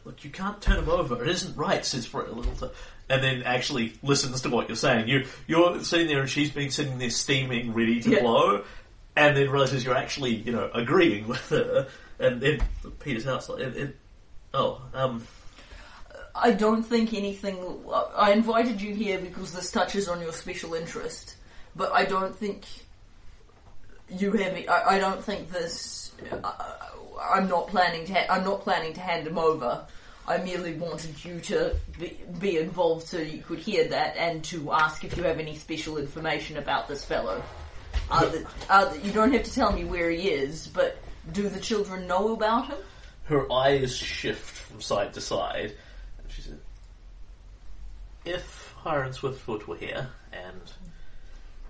Look, you can't turn him over. It isn't right, says Fred a little t- and then actually listens to what you're saying. You, you're sitting there and she's been sitting there steaming, ready to Yeah. blow, and then realizes you're actually, you know, agreeing with her, and then Peter's house, like, it, it, oh, um, I don't think anything. I invited you here because this touches on your special interest, but I don't think you have. I, I don't think this. I, I'm not planning to. Ha- I'm not planning to hand him over. I merely wanted you to be, be involved so you could hear that and to ask if you have any special information about this fellow. Uh, other, other, uh, you don't have to tell me where he is, but do the children know about him? her eyes shift from side to side, and she said, If Hiram Swiftfoot were here, and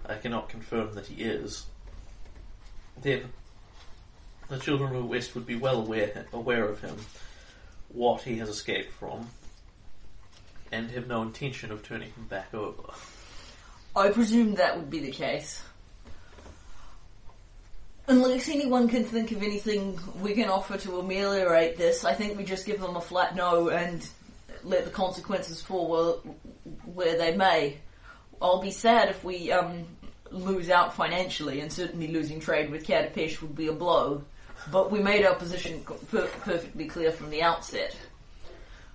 I cannot confirm that he is, then the children of the West would be well aware, aware of him, what he has escaped from, and have no intention of turning him back over. I presume that would be the case. Unless anyone can think of anything we can offer to ameliorate this, I think we just give them a flat no and let the consequences fall where, they may. I'll be sad if we um, lose out financially, and certainly losing trade with Katapesh would be a blow. But we made our position per- perfectly clear from the outset.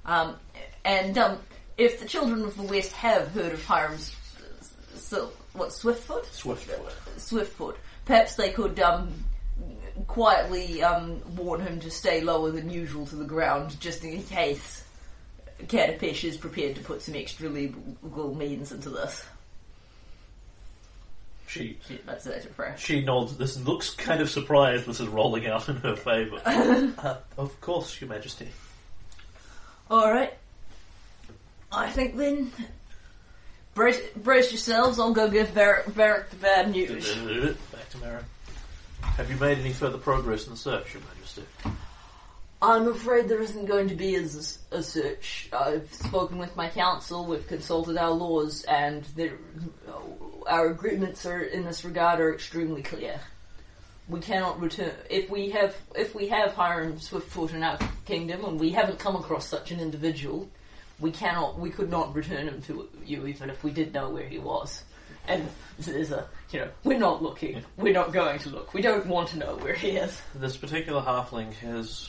Um, and um, if the children of the West have heard of Hiram's so what Swiftfoot? Swiftfoot. Swiftfoot. Perhaps they could um, quietly um, warn him to stay lower than usual to the ground, just in case Katapesh is prepared to put some extra legal means into this. She Shit, That's that's she nods. This looks kind of surprised. This is rolling out in her favour. uh, of course, Your Majesty. All right. I think then. Brace, brace yourselves. I'll go give Varric, Varric the bad news. Back to Mara. Have you made any further progress in the search, Your Majesty? I'm afraid there isn't going to be a, a search. I've spoken with my council, we've consulted our laws, and our agreements are in this regard are extremely clear. We cannot return if we have if we have Hiram Swiftfoot in our kingdom, and we haven't come across such an individual. We cannot, we could not return him to you, even if we did know where he was. And there's a, you know, we're not looking. We're not going to look. We don't want to know where he is. This particular halfling has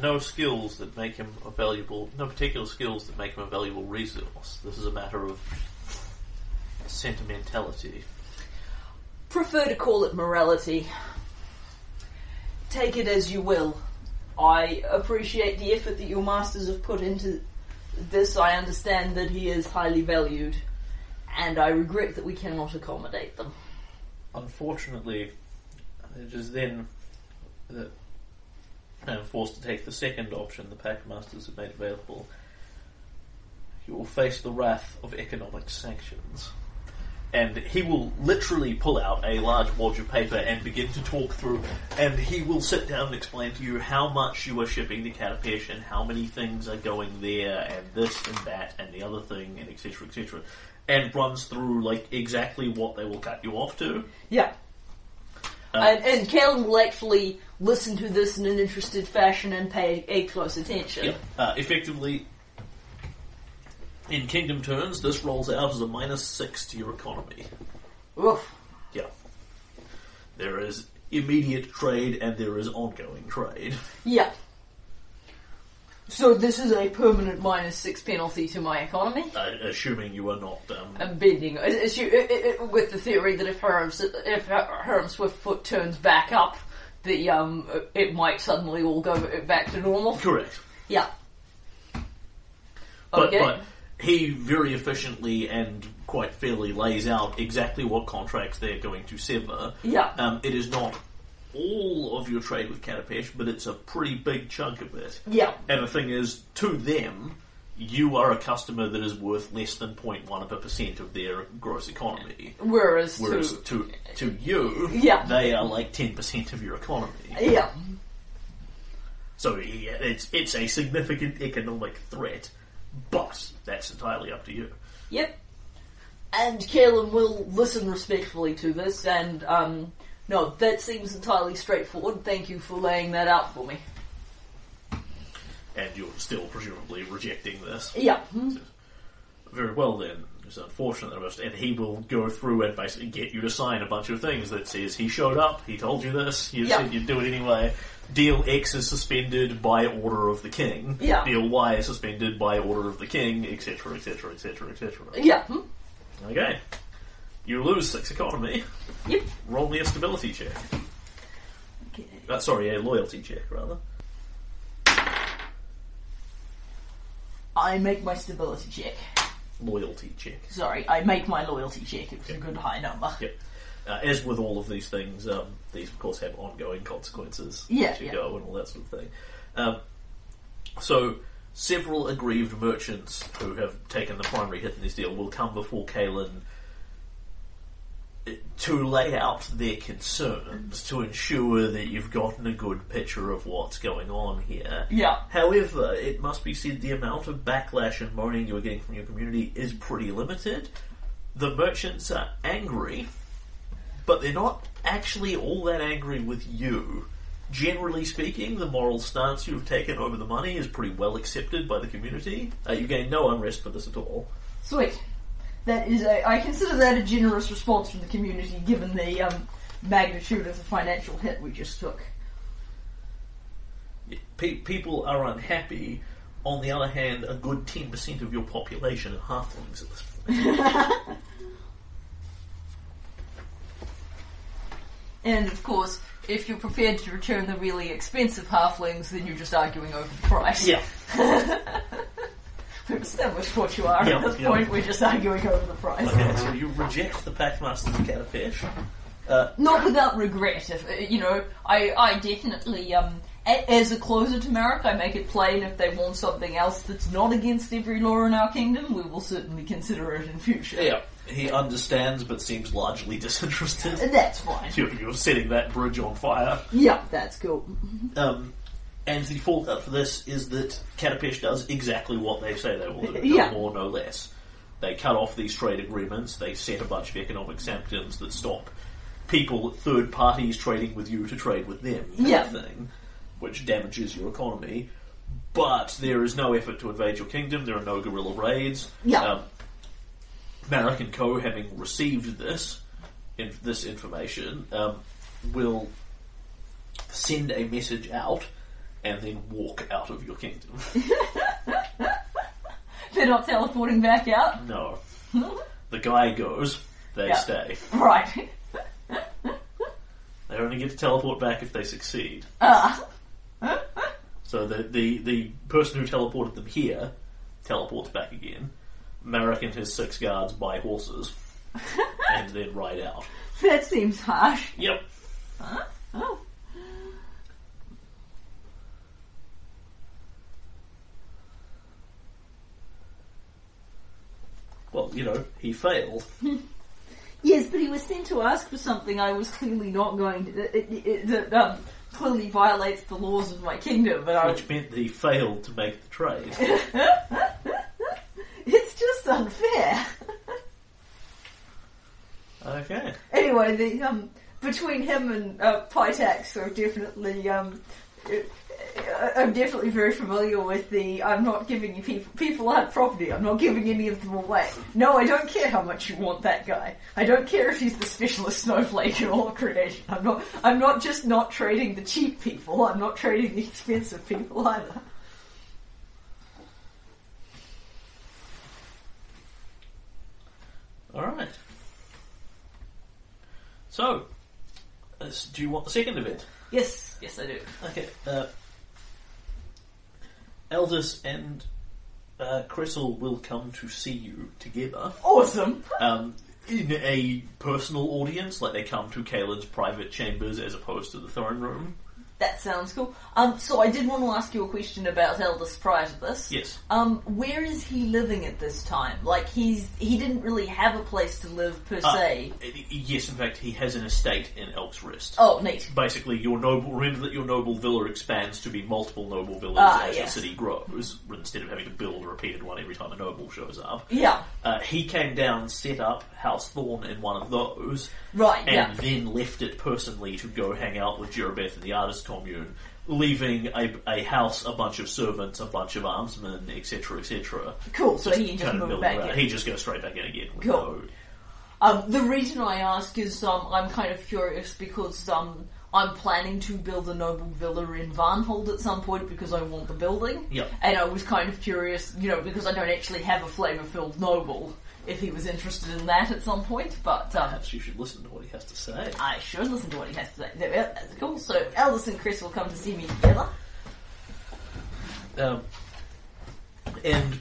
no skills that make him a valuable, no particular skills that make him a valuable resource. This is a matter of sentimentality. prefer to call it morality. Take it as you will. I appreciate the effort that your masters have put into this. I understand that he is highly valued, and I regret that we cannot accommodate them. Unfortunately, it is then that I am forced to take the second option the Pact Masters have made available. You will face the wrath of economic sanctions. And he will literally pull out a large wad of paper and begin to talk through, and he will sit down and explain to you how much you are shipping to Katapesh and how many things are going there, and this and that and the other thing, and etc. etc. And runs through like exactly what they will cut you off to. Yeah. Uh, and, and Kaylen will actually listen to this in an interested fashion and pay a close attention. Yep. Uh, effectively, In kingdom turns, this rolls out as a minus six to your economy. Oof. Yeah. There is immediate trade and there is ongoing trade. Yeah. So this is a permanent minus six penalty to my economy. Uh, assuming you are not. Um, bending it- it- it- with the theory that if Herm, if Herm Swiftfoot turns back up, the um, it might suddenly all go back to normal. correct. Yeah. But, Okay. but he very efficiently and quite fairly lays out exactly what contracts they're going to sever. Yeah. Um, it is not all of your trade with Katapesh, but it's a pretty big chunk of it. Yeah. And the thing is, to them, you are a customer that is worth less than 0.1 of a percent of their gross economy. Whereas, Whereas to, to to you, Yeah. they are like 10% of your economy. yeah. So yeah, it's it's a significant economic threat, but that's entirely up to you. Yep. And Kaylen will listen respectfully to this, and um, no, that seems entirely straightforward. Thank you for laying that out for me. And you're still presumably rejecting this. Yeah. Very well then. It's unfortunate, and he will go through and basically get you to sign a bunch of things that says he showed up, he told you this, you Yeah. said you'd do it anyway. Deal X is suspended by order of the king. Yeah. Deal Y is suspended by order of the king, etc., etc., etc., etc. Yeah. Hmm? Okay. You lose six economy. Yep. Roll me a stability check. Okay. Uh, sorry, a loyalty check, rather. I make my stability check. Loyalty check. Sorry, I make my loyalty check. It was a good high number. Yep. Uh, as with all of these things, um, these of course have ongoing consequences Yeah, as you yeah. go and all that sort of thing. Um, so, several aggrieved merchants who have taken the primary hit in this deal will come before Kaylen to lay out their concerns to ensure that you've gotten a good picture of what's going on here. Yeah. However, it must be said the amount of backlash and moaning you are getting from your community is pretty limited. The merchants are angry, but they're not actually all that angry with you. Generally speaking, the moral stance you've taken over the money is pretty well accepted by the community. Uh, you gain no unrest for this at all. Sweet. That is a. I consider that a generous response from the community, given the um, magnitude of the financial hit we just took. Pe- people are unhappy. On the other hand, a good 10% of your population are halflings at this point. And of course, if you're prepared to return the really expensive halflings, then you're just arguing over the price. Yeah. We've established what you are Yeah, at this yeah. point. We're just arguing over the price. Okay, so you reject the Pact Master's Catafish. Uh, Not without regret. If uh, you know, I, I definitely um. As a closer to Merrick, I make it plain if they want something else that's not against every law in our kingdom, we will certainly consider it in future. yeah, he understands but seems largely disinterested. And That's fine. You're, you're setting that bridge on fire. Yeah, that's cool. Um, and the fallout for this is that Katapesh does exactly what they say they will do, no Yeah. more, no less. They cut off these trade agreements, they set a bunch of economic sanctions that stop people, third parties trading with you to trade with them, Yeah. thing, which damages your economy. But there is no effort to invade your kingdom, there are no guerrilla raids. Yeah. Um, Marek and Co., having received this, in, this information, um, will send a message out and then walk out of your kingdom. They're not teleporting back out? no. The guy goes, they Yeah. stay. Right. They only get to teleport back if they succeed. Ah. So the, the, the person who teleported them here teleports back again. Marek and his six guards buy horses and then ride out. that seems harsh. Yep. Oh. Well, you know, he failed. Yes, but he was sent to ask for something I was clearly not going to. It, it, it, that um, clearly violates the laws of my kingdom, but I. Which meant that he failed to make the trade. It's just unfair. Okay. anyway, the um between him and uh, Pitax are definitely um I'm definitely very familiar with the I'm not giving you people people aren't property, I'm not giving any of them away. No, I don't care how much you want that guy. I don't care if he's the specialist snowflake in all of creation. I'm not I'm not just not trading the cheap people, I'm not trading the expensive people either. Alright. So, uh, do you want the second event? Yes, yes I do. Okay. Uh, Elders and uh, Cressel will come to see you together Awesome. um, in a personal audience, like they come to Kaylen's private chambers as opposed to the throne room. That sounds cool. Um, so I did want to ask you a question about Eldest prior to this. Yes. Um, where is he living at this time? Like he's he didn't really have a place to live per Uh, se. yes, in fact, he has an estate in Elk's Rest. Oh, neat. Basically, your noble. Remember that your noble villa expands to be multiple noble villas Ah, as yes. your city grows, instead of having to build a repeated one every time a noble shows up. Yeah. Uh, he came down, set up House Thorn in one of those, Right. and yeah. then left it personally to go hang out with Jerabeth and the artist commune, leaving a, a house, a bunch of servants, a bunch of armsmen, etc., etc. Cool. So he just moved back in. He just goes straight back in again. with Cool. no- Um, the reason I ask is um, I'm kind of curious because um, I'm planning to build a noble villa in Varnhold at some point because I want the building. Yep. And I was kind of curious, you know, because I don't actually have a flavour-filled noble, if he was interested in that at some point. But um, Perhaps you should listen to what he has to say. I should listen to what he has to say. That's cool. So Aldous and Chris will come to see me together. Um, and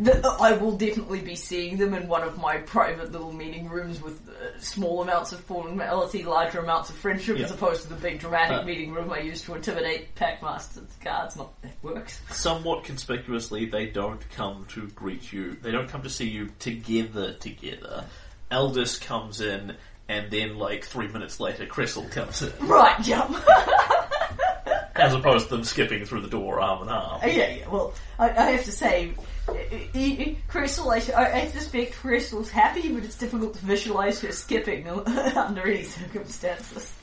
The, I will definitely be seeing them in one of my private little meeting rooms with uh, small amounts of formality, larger amounts of friendship, as opposed to the big dramatic Uh. meeting room I use to intimidate Pact Master's guards. Not that works. somewhat conspicuously, they don't come to greet you. They don't come to see you together. Together, Eldest comes in, and then like three minutes later, Cressel comes in, Right, jump. as opposed to them skipping through the door arm in arm. yeah, yeah. Well, I, I have to say, uh, uh, Crystal. I, I suspect Crystal's happy, but it's difficult to visualize her skipping under any circumstances.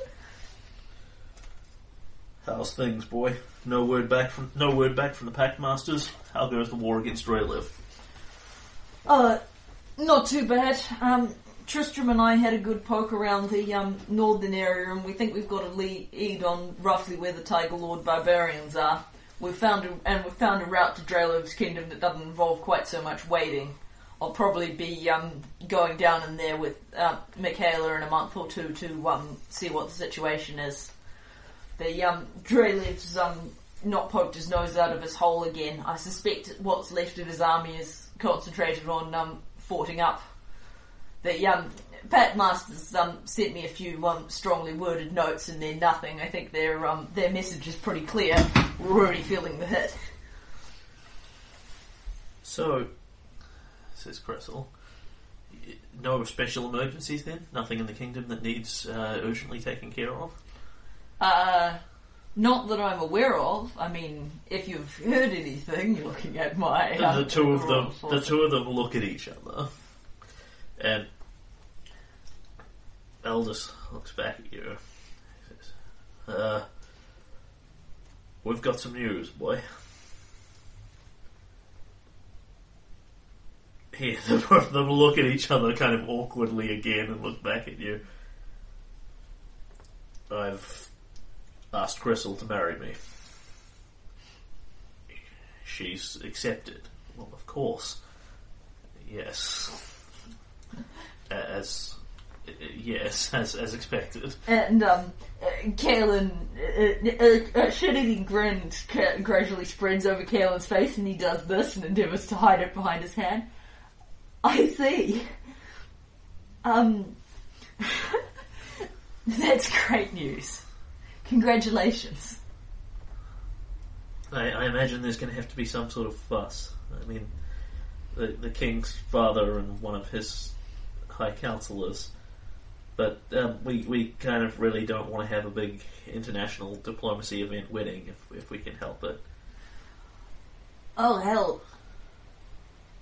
How's things, boy? No word back from no word back from the Pact Masters. How goes the war against Drelev? Uh, not too bad. Um, Tristram and I had a good poke around the um, northern area, and we think we've got a lead on roughly where the Tiger Lord barbarians are. We've found a, and we've found a route to Drelev's kingdom that doesn't involve quite so much waiting. I'll probably be um, going down in there with uh, Michaela in a month or two to um, see what the situation is. The um, Drelev's um, not poked his nose out of his hole again. I suspect what's left of his army is concentrated on um, forting up. The um, Pact Masters um, sent me a few um, strongly worded notes, and they're nothing. I think their um, their message is pretty clear. We're already feeling the hit. So, says Cressel, no special emergencies then? Nothing in the kingdom that needs uh, urgently taken care of? Uh, not that I'm aware of. I mean, if you've heard anything, you're looking at my. The, um, the two of them, the two of them look at each other, and Eldest looks back at you. He says, "Uh, we've got some news, boy." Here, the both of them look at each other kind of awkwardly again and look back at you. I've asked Crystal to marry me. She's accepted. Well, of course. Yes. As. Yes, as, as expected. And um, uh, Kaylen, uh, uh, shit-eating grin ca- gradually spreads over Kaylen's face, and he does this and endeavours to hide it behind his hand. I see. Um, that's great news. Congratulations. I, I imagine there's going to have to be some sort of fuss. I mean, the, the king's father and one of his high counselors. But um, we, we kind of really don't want to have a big international diplomacy event wedding if, if we can help it. Oh hell.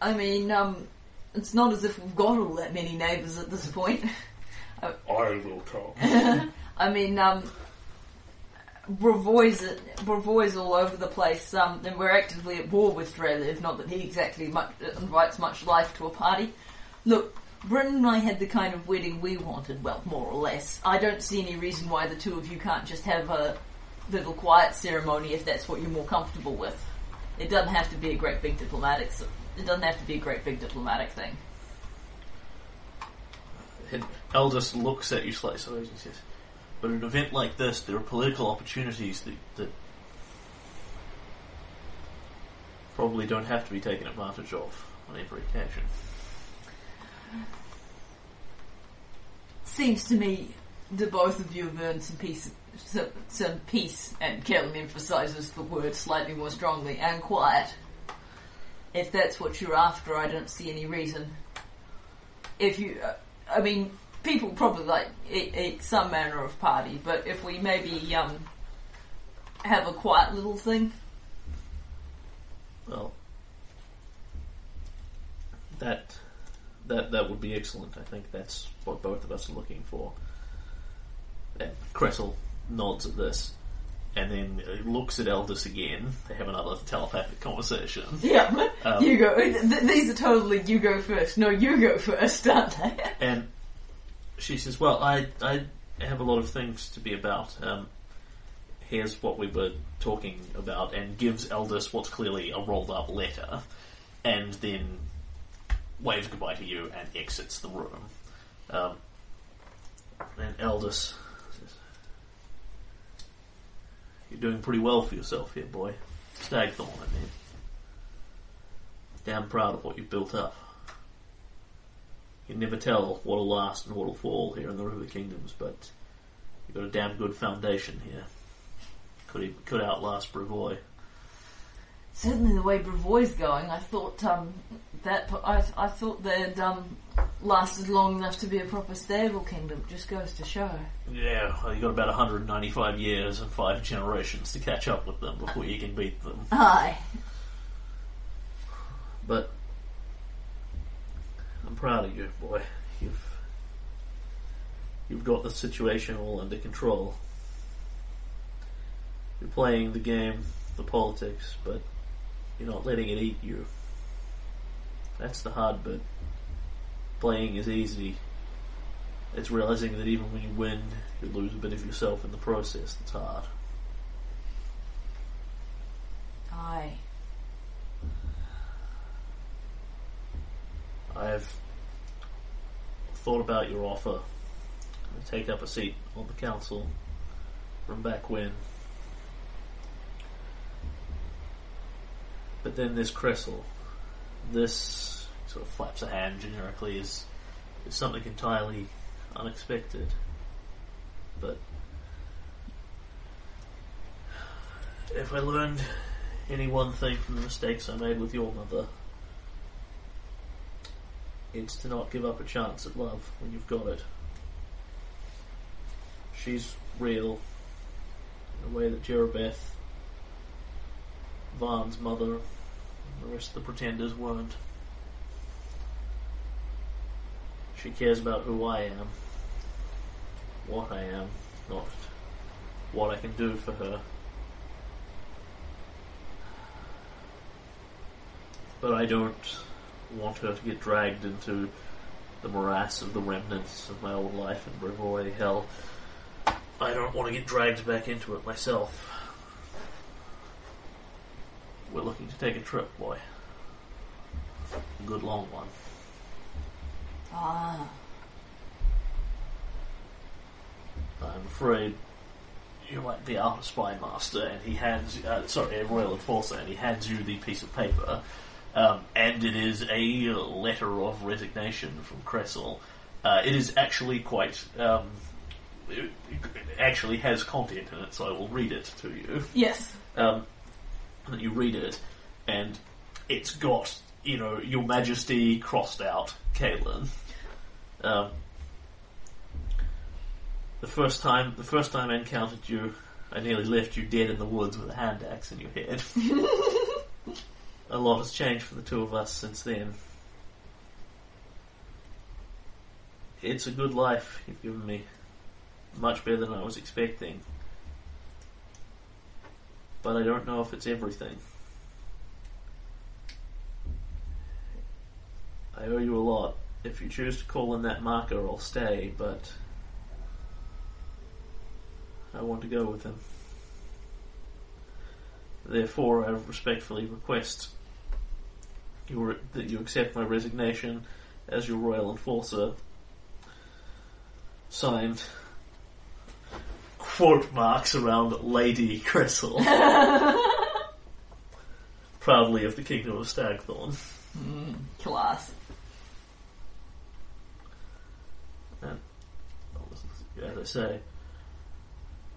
I mean, um, it's not as if we've got all that many neighbours at this point. I will come. I mean, um, Brevoy's, Brevoy's all over the place, um, and we're actively at war with Drelev, not that he exactly much, invites much life to a party. Look, Britton and I had the kind of wedding we wanted, well, more or less. I don't see any reason why the two of you can't just have a little quiet ceremony if that's what you're more comfortable with. It doesn't have to be a great big diplomatic. It doesn't have to be a great big diplomatic thing. Eldest looks at you slightly sideways and says, But an event like this, there are political opportunities that, that probably don't have to be taken advantage of on every occasion. Seems to me the both of you have earned some peace, some, some peace, and Kaylen emphasizes the word slightly more strongly, and quiet. If that's what you're after, I don't see any reason. If you, uh, I mean, people probably like eat, eat some manner of party, but if we maybe um have a quiet little thing, Well, that that that would be excellent. I think that's what both of us are looking for. And Cressel nods at this, and then looks at Eldis again. They have another telepathic conversation. yeah, Um, you go. Th- these are totally you go first. No, you go first, aren't they? And she says, "Well, I I have a lot of things to be about. Um, here's what we were talking about," and gives Eldis what's clearly a rolled up letter, and then waves goodbye to you and exits the room. Um, and Eldest says, "You're doing pretty well for yourself here, boy. Stagthorn, I mean. Damn proud of what you've built up." You never tell what'll last and what'll fall here in the River Kingdoms, but you've got a damn good foundation here. Could could outlast Brevoy. Certainly, the way Brevoy's going, I thought um, that I, I thought they'd um, lasted long enough to be a proper stable kingdom. Just goes to show. Yeah, well, you got about 195 years and five generations to catch up with them before you can beat them. Aye. But I'm proud of you, boy. You've you've got the situation all under control. You're playing the game, the politics, but you're not letting it eat you. That's the hard bit. Playing is easy. It's realizing that even when you win, you lose a bit of yourself in the process that's hard. Aye. I've thought about your offer to take up a seat on the council from back when. But then there's Cressel. This sort of flaps a hand generically is, is something entirely unexpected. But if I learned any one thing from the mistakes I made with your mother, it's to not give up a chance at love when you've got it. She's real in a way that Jerabeth, Vaughn's mother, the rest of the pretenders weren't. She cares about who I am, what I am, not what I can do for her. But I don't want her to get dragged into the morass of the remnants of my old life in Brevoy. Hell, I don't want to get dragged back into it myself. We're looking to take a trip, boy. A good long one. Ah. I'm afraid you might be our spy master, and he hands, uh, sorry, a royal enforcer, and he hands you the piece of paper, um, and it is a letter of resignation from Cressel. Uh, it is actually quite, um, it it actually has content in it, so I will read it to you. Yes. Um, and you read it, and it's got, you know, Your Majesty crossed out, Caitlin. Um, the first time, the first time I encountered you, I nearly left you dead in the woods with a hand axe in your head. a lot has changed for the two of us since then. It's a good life you've given me. Much better than I was expecting. But I don't know if it's everything. I owe you a lot. If you choose to call in that marker, I'll stay, but I want to go with him. Therefore, I respectfully request that you accept my resignation as your royal enforcer. Signed, quote marks around Lady Cressel. Proudly of the Kingdom of Stagthorn. Mm, class. And, As I say,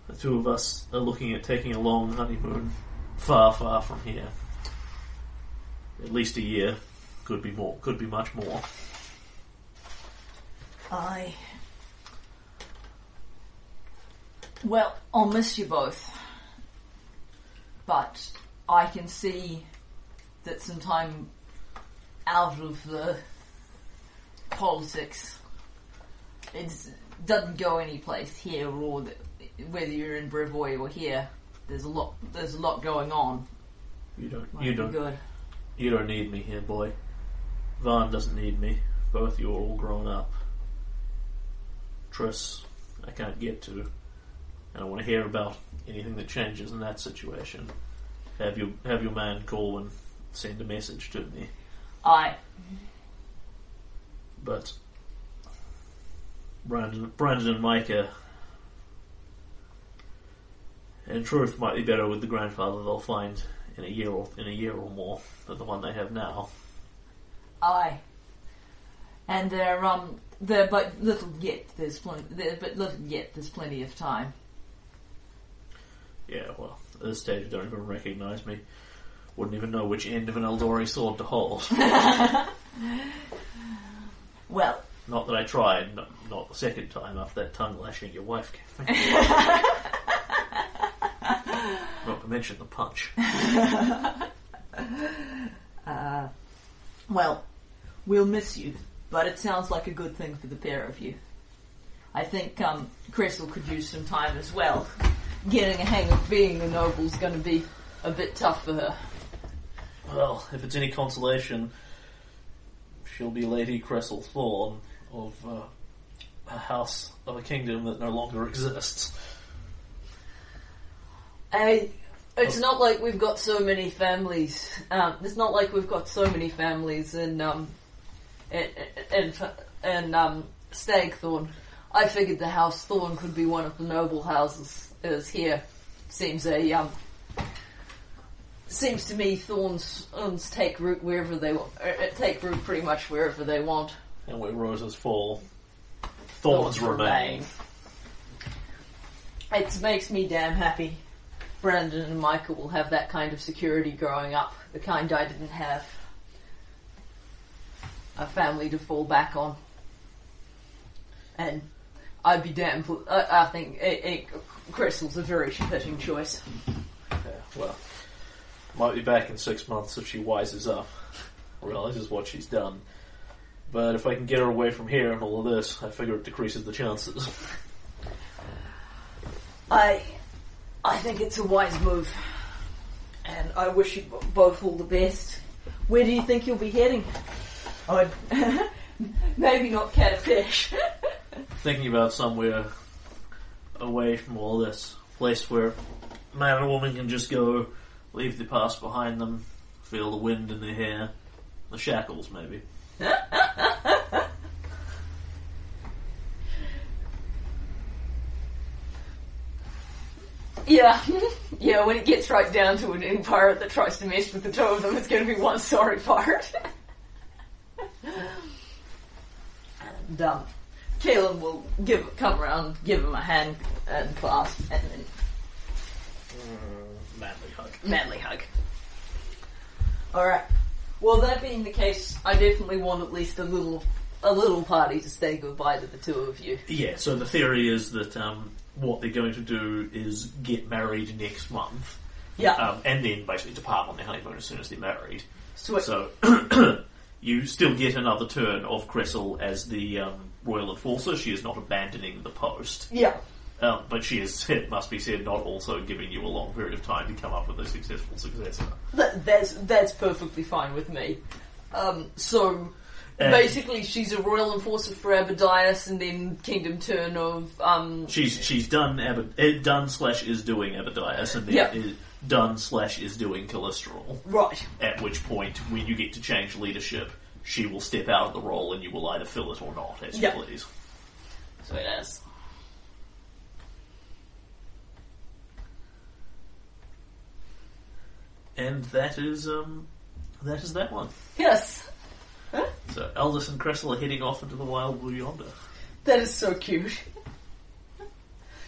the two of us are looking at taking a long honeymoon far, far from here. At least a year. Could be more. Could be much more. I. Well, I'll miss you both. But I can see that some time out of the politics it doesn't go anyplace here or the, whether you're in Brevoy or here. There's a lot. There's a lot going on. You don't. Might you don't. good. You don't need me here, boy. Vaughn doesn't need me. Both you are all grown up. Triss, I can't get to. I don't want to hear about anything that changes in that situation. Have you have your man call and send a message to me. I. But Brandon, Brandon and Micah, in truth, might be better with the grandfather they'll find in a year or in a year or more than the one they have now. Aye. And there, um, there, but little yet. There's plenty. There, but little yet. There's plenty of time. Yeah, well, at this stage, don't even recognise me. Wouldn't even know which end of an Aldori sword to hold. Well, not that I tried, not, not the second time after that tongue lashing your wife gave me. not to mention the punch. uh, well, we'll miss you. But it sounds like a good thing for the pair of you. I think um, Crystal could use some time as well. Getting a hang of being a noble's going to be a bit tough for her. Well, if it's any consolation, she'll be Lady Cressel Thorn of uh, a house of a kingdom that no longer exists. I, it's not like we've got so many families. Um, it's not like we've got so many families in um, in in, in um, Stagthorn. I figured the House Thorn could be one of the noble houses. Is here seems a um, seems to me Thorns, Thorns take root wherever they want. Uh, uh, take root pretty much wherever they want. And where roses fall, thorns, remain. It makes me damn happy. Brandon and Michael will have that kind of security growing up, the kind I didn't have. A family to fall back on. And I'd be damn. I, I think it, it, Crystal's a very fitting choice. Yeah, well, might be back in six months if she wises up, realizes what she's done. But if I can get her away from here and all of this, I figure it decreases the chances. I, I think it's a wise move, and I wish you b- both all the best. Where do you think you'll be heading? I'd maybe not catfish. Thinking about somewhere away from all this, place where man and woman can just go, leave the past behind them, feel the wind in their hair, the shackles maybe. yeah, yeah. When it gets right down to it, any pirate that tries to mess with the two of them is going to be one sorry part. and Kaylen will give come around, give him a hand and clasp, and then Manly hug. manly hug. All right. Well, that being the case, I definitely want at least a little a little party to say goodbye to the two of you. Yeah, so the theory is that um, what they're going to do is get married next month, Yeah. um, and then basically depart on their honeymoon as soon as they're married. Sweet. So you still get another turn of Cressel as the um, royal enforcer. She is not abandoning the post. yeah. Um, but she is, it must be said, not also giving you a long period of time to come up with a successful successor. That, that's that's perfectly fine with me. Um, so And- basically, she's a royal enforcer for Abadius, and then Kingdom Turn of um, She's she's done Abad, eh, done slash is doing Abadius, and then Yeah. is done slash is doing Calistril. right. At which point, when you get to change leadership, she will step out of the role, and you will either fill it or not, as Yeah. you please. So it is. And that is um, that is that one. Yes, So Aldous and Cressel are heading off into the wild blue yonder. that is so cute.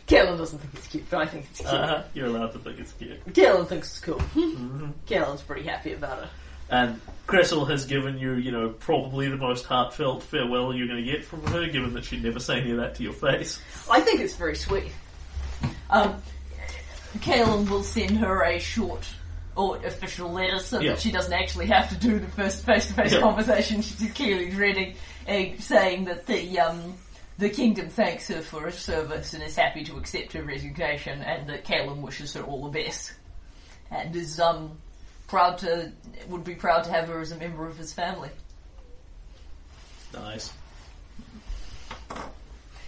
Kaylen doesn't think it's cute, but I think it's cute. Uh, you're allowed to think it's cute. Kaylen thinks it's cool. Kaylen's pretty happy about it. And Cressel has given you, you know, probably the most heartfelt farewell you're going to get from her, given that she'd never say any of that to your face. I think it's very sweet. Um, will send her a short or official letter so Yeah. that she doesn't actually have to do the first face-to-face Yeah. conversation. She's clearly dreading, uh, saying that the um, the kingdom thanks her for her service and is happy to accept her resignation, and that Kaylen wishes her all the best, and is um proud to would be proud to have her as a member of his family. Nice.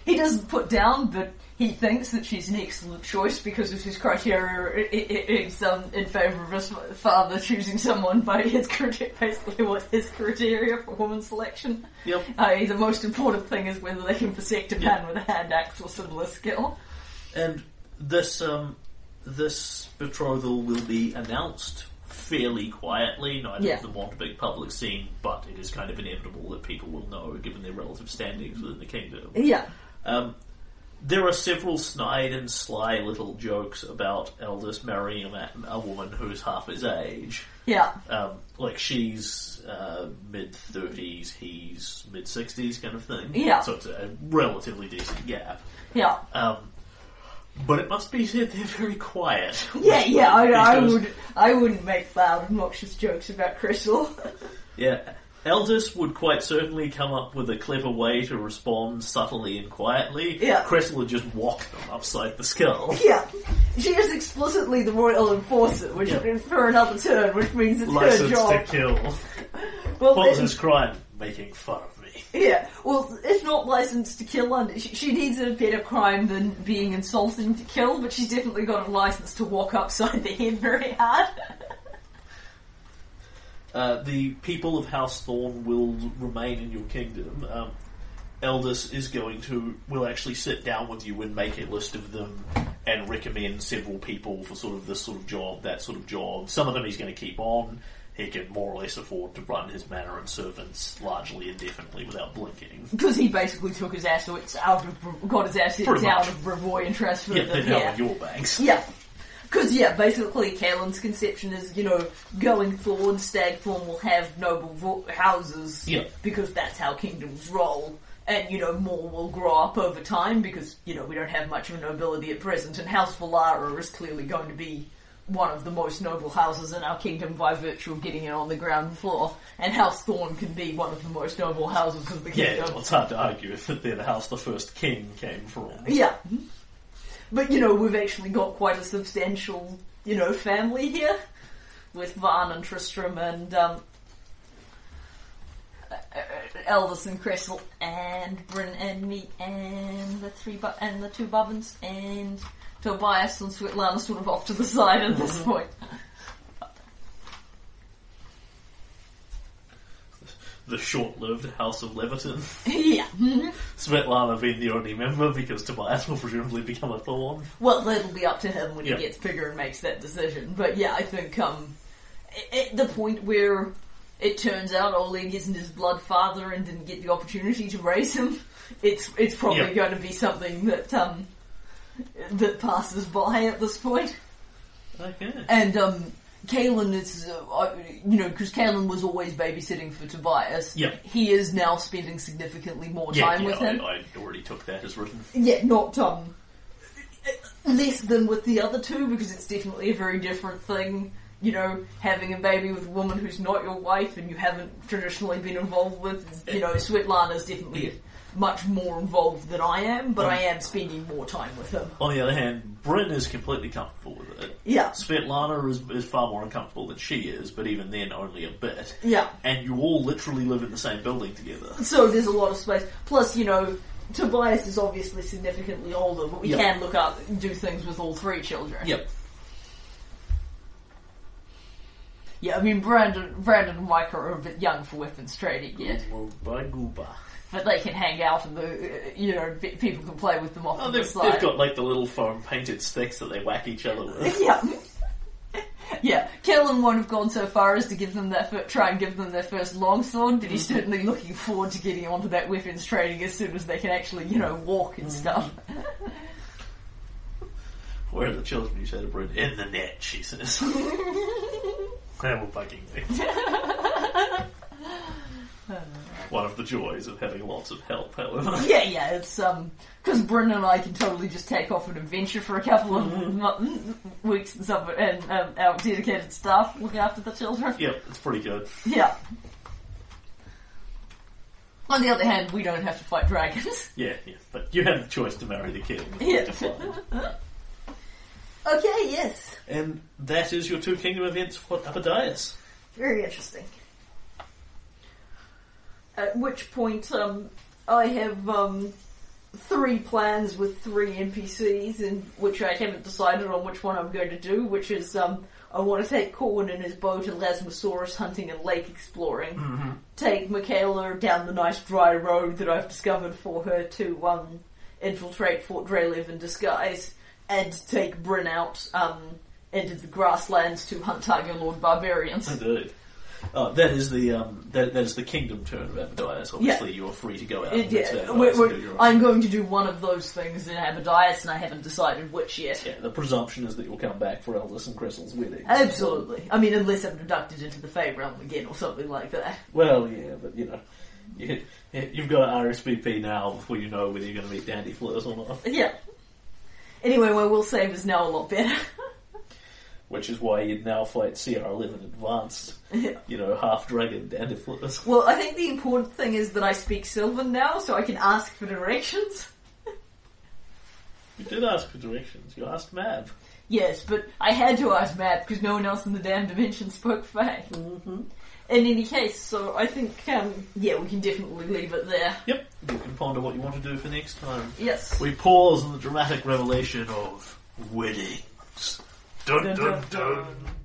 He doesn't put down, but he thinks that she's an excellent choice because of his criteria. Is um, in favour of his father choosing someone by his criteria, basically what his criteria for woman selection. Yep. Uh, the most important thing is whether they can bisect a man with a hand axe or similar skill. And this um, this betrothal will be announced fairly quietly. Neither Yeah. of them want a big public scene, but it is kind of inevitable that people will know, given their relative standings within the kingdom. Yeah. Um, there are several snide and sly little jokes about Eldest marrying a, a woman who's half his age. Yeah. Um, like she's uh, mid thirties, he's mid sixties, kind of thing. Yeah. So it's a relatively decent gap. Yeah. Um, but it must be said they're very quiet. Yeah, yeah, I, I would, I wouldn't make loud, obnoxious jokes about Kressle. Yeah. Eldest would quite certainly come up with a clever way to respond subtly and quietly. Yeah. Kressle would just walk them upside the skull. yeah, she is explicitly the royal enforcer, which Yeah. for another turn, which means it's her License to kill. Well, What was his crime? Making fun of me. Yeah, well, it's not licensed to kill under. She, she needs a better crime than being insulting to kill, but she's definitely got a license to walk upside the head very hard. Uh, the people of House Thorn will remain in your kingdom. Um, Eldest is going to will actually sit down with you and make a list of them and recommend several people for sort of this sort of job, that sort of job. Some of them he's going to keep on. He can more or less afford to run his manor and servants largely indefinitely without blinking. Because he basically took his assets out of, got his assets Pretty out much. of Brevoy and transferred Yeah, them they're now in your banks. Yeah. Because, yeah, basically, Kaylen's conception is, you know, going forward, Stagthorn will have noble vo- houses. Yeah. Because that's how kingdoms roll. And, you know, more will grow up over time because, you know, we don't have much of a nobility at present. And House Valara is clearly going to be one of the most noble houses in our kingdom by virtue of getting it on the ground floor. And House Thorn can be one of the most noble houses of the Yeah, kingdom. well, it's hard to argue if they're the house the first king came from. Yeah. But, you know, we've actually got quite a substantial, you know, family here. With Van and Tristram and, um, uh, and Kressle and Bryn and me and the three bu- and the two Bubbins and Tobias and Svetlana sort of off to the side at this point. The short-lived House of Leveton. yeah. Svetlana being the only member because Tobias will presumably become a thorn. Well, that'll be up to him when Yeah. he gets bigger and makes that decision. But yeah, I think um, at the point where it turns out Oleg isn't his blood father and didn't get the opportunity to raise him, it's it's probably Yeah. going to be something that um that passes by at this point. Okay. And um, Kaylen is, uh, you know, because Kaylen was always babysitting for Tobias. Yeah. He is now spending significantly more Yeah, time yeah with him. I, I already took that as written. Yeah, not um less than with the other two because it's definitely a very different thing. you know, having a baby with a woman who's not your wife and you haven't traditionally been involved with. You know, Svetlana's definitely Yeah. Much more involved than I am, but I am spending more time with him. On the other hand, Bryn is completely comfortable with it. Yeah, Svetlana is, is far more uncomfortable than she is, but even then, only a bit. yeah. And you all literally live in the same building together. So there's a lot of space. Plus, you know, Tobias is obviously significantly older, but we Yeah. can look up and do things with all three children. Yep. Yeah, I mean, Brandon, Brandon and Mike are a bit young for weapons trading yet, Well, By Gooba. But they can hang out and the, you know, people can play with them off Oh, the side. they've got like the little foam painted sticks that they whack each other with. yeah. Yeah, Kaylen won't have gone so far as to give them their fir- try and give them their first longsword, but Mm-hmm. he's certainly looking forward to getting onto that weapons training as soon as they can actually, you know, walk Mm-hmm. and stuff. Where are the children? You said to Bryn. In the net, she says. they were bugging me. One of the joys of having lots of help, however. Yeah, yeah, it's um because Brendan and I can totally just take off an adventure for a couple of Mm-hmm. mo- weeks and stuff, and um, our dedicated staff look after the children. Yep, it's pretty good. Yeah. On the other hand, we don't have to fight dragons. Yeah, yeah. But you had the choice to marry the king. Yeah. Okay, yes, And that is your two kingdom events for Abadius. very interesting. At which point, um, I have um three plans with three NPCs, in which I haven't decided on which one I'm going to do. Which is um, I want to take Corwin and his boat to Elasmosaurus hunting and lake exploring. Take Michaela down the nice dry road that I've discovered for her to um, infiltrate Fort Drelev in disguise, and take Bryn out um, into the grasslands to hunt Tiger Lord barbarians. Indeed. Uh, that is the um, that, that is the kingdom turn of Abadius. Obviously, you are free to go out. It- yeah, we're- we're- do your own- I'm going to do one of those things in Abadius, and I haven't decided which yet. Yeah, the presumption is that you'll come back for Eldis and Kressle's wedding. Absolutely. I mean, unless I'm abducted into the Fey realm again or something like that. Well, yeah, but you know, you, you've got RSVP now before you know whether you're going to meet Dandy Flirt or not. Yeah. Anyway, my will save is now a lot better. Which is why you'd now fight CR11 Advanced, you know, half dragon Dandy Well, I think the important thing is that I speak Sylvan now, so I can ask for directions. You did ask for directions. You asked Mab. Yes, but I had to ask Mab because no one else in the damn dimension spoke Fey. Mm-hmm. In any case, so I think, um, yeah, we can definitely leave it there. Yep. You can ponder what you want to do for next time. Yes. We pause on the dramatic revelation of weddings. Dun Dun, dun.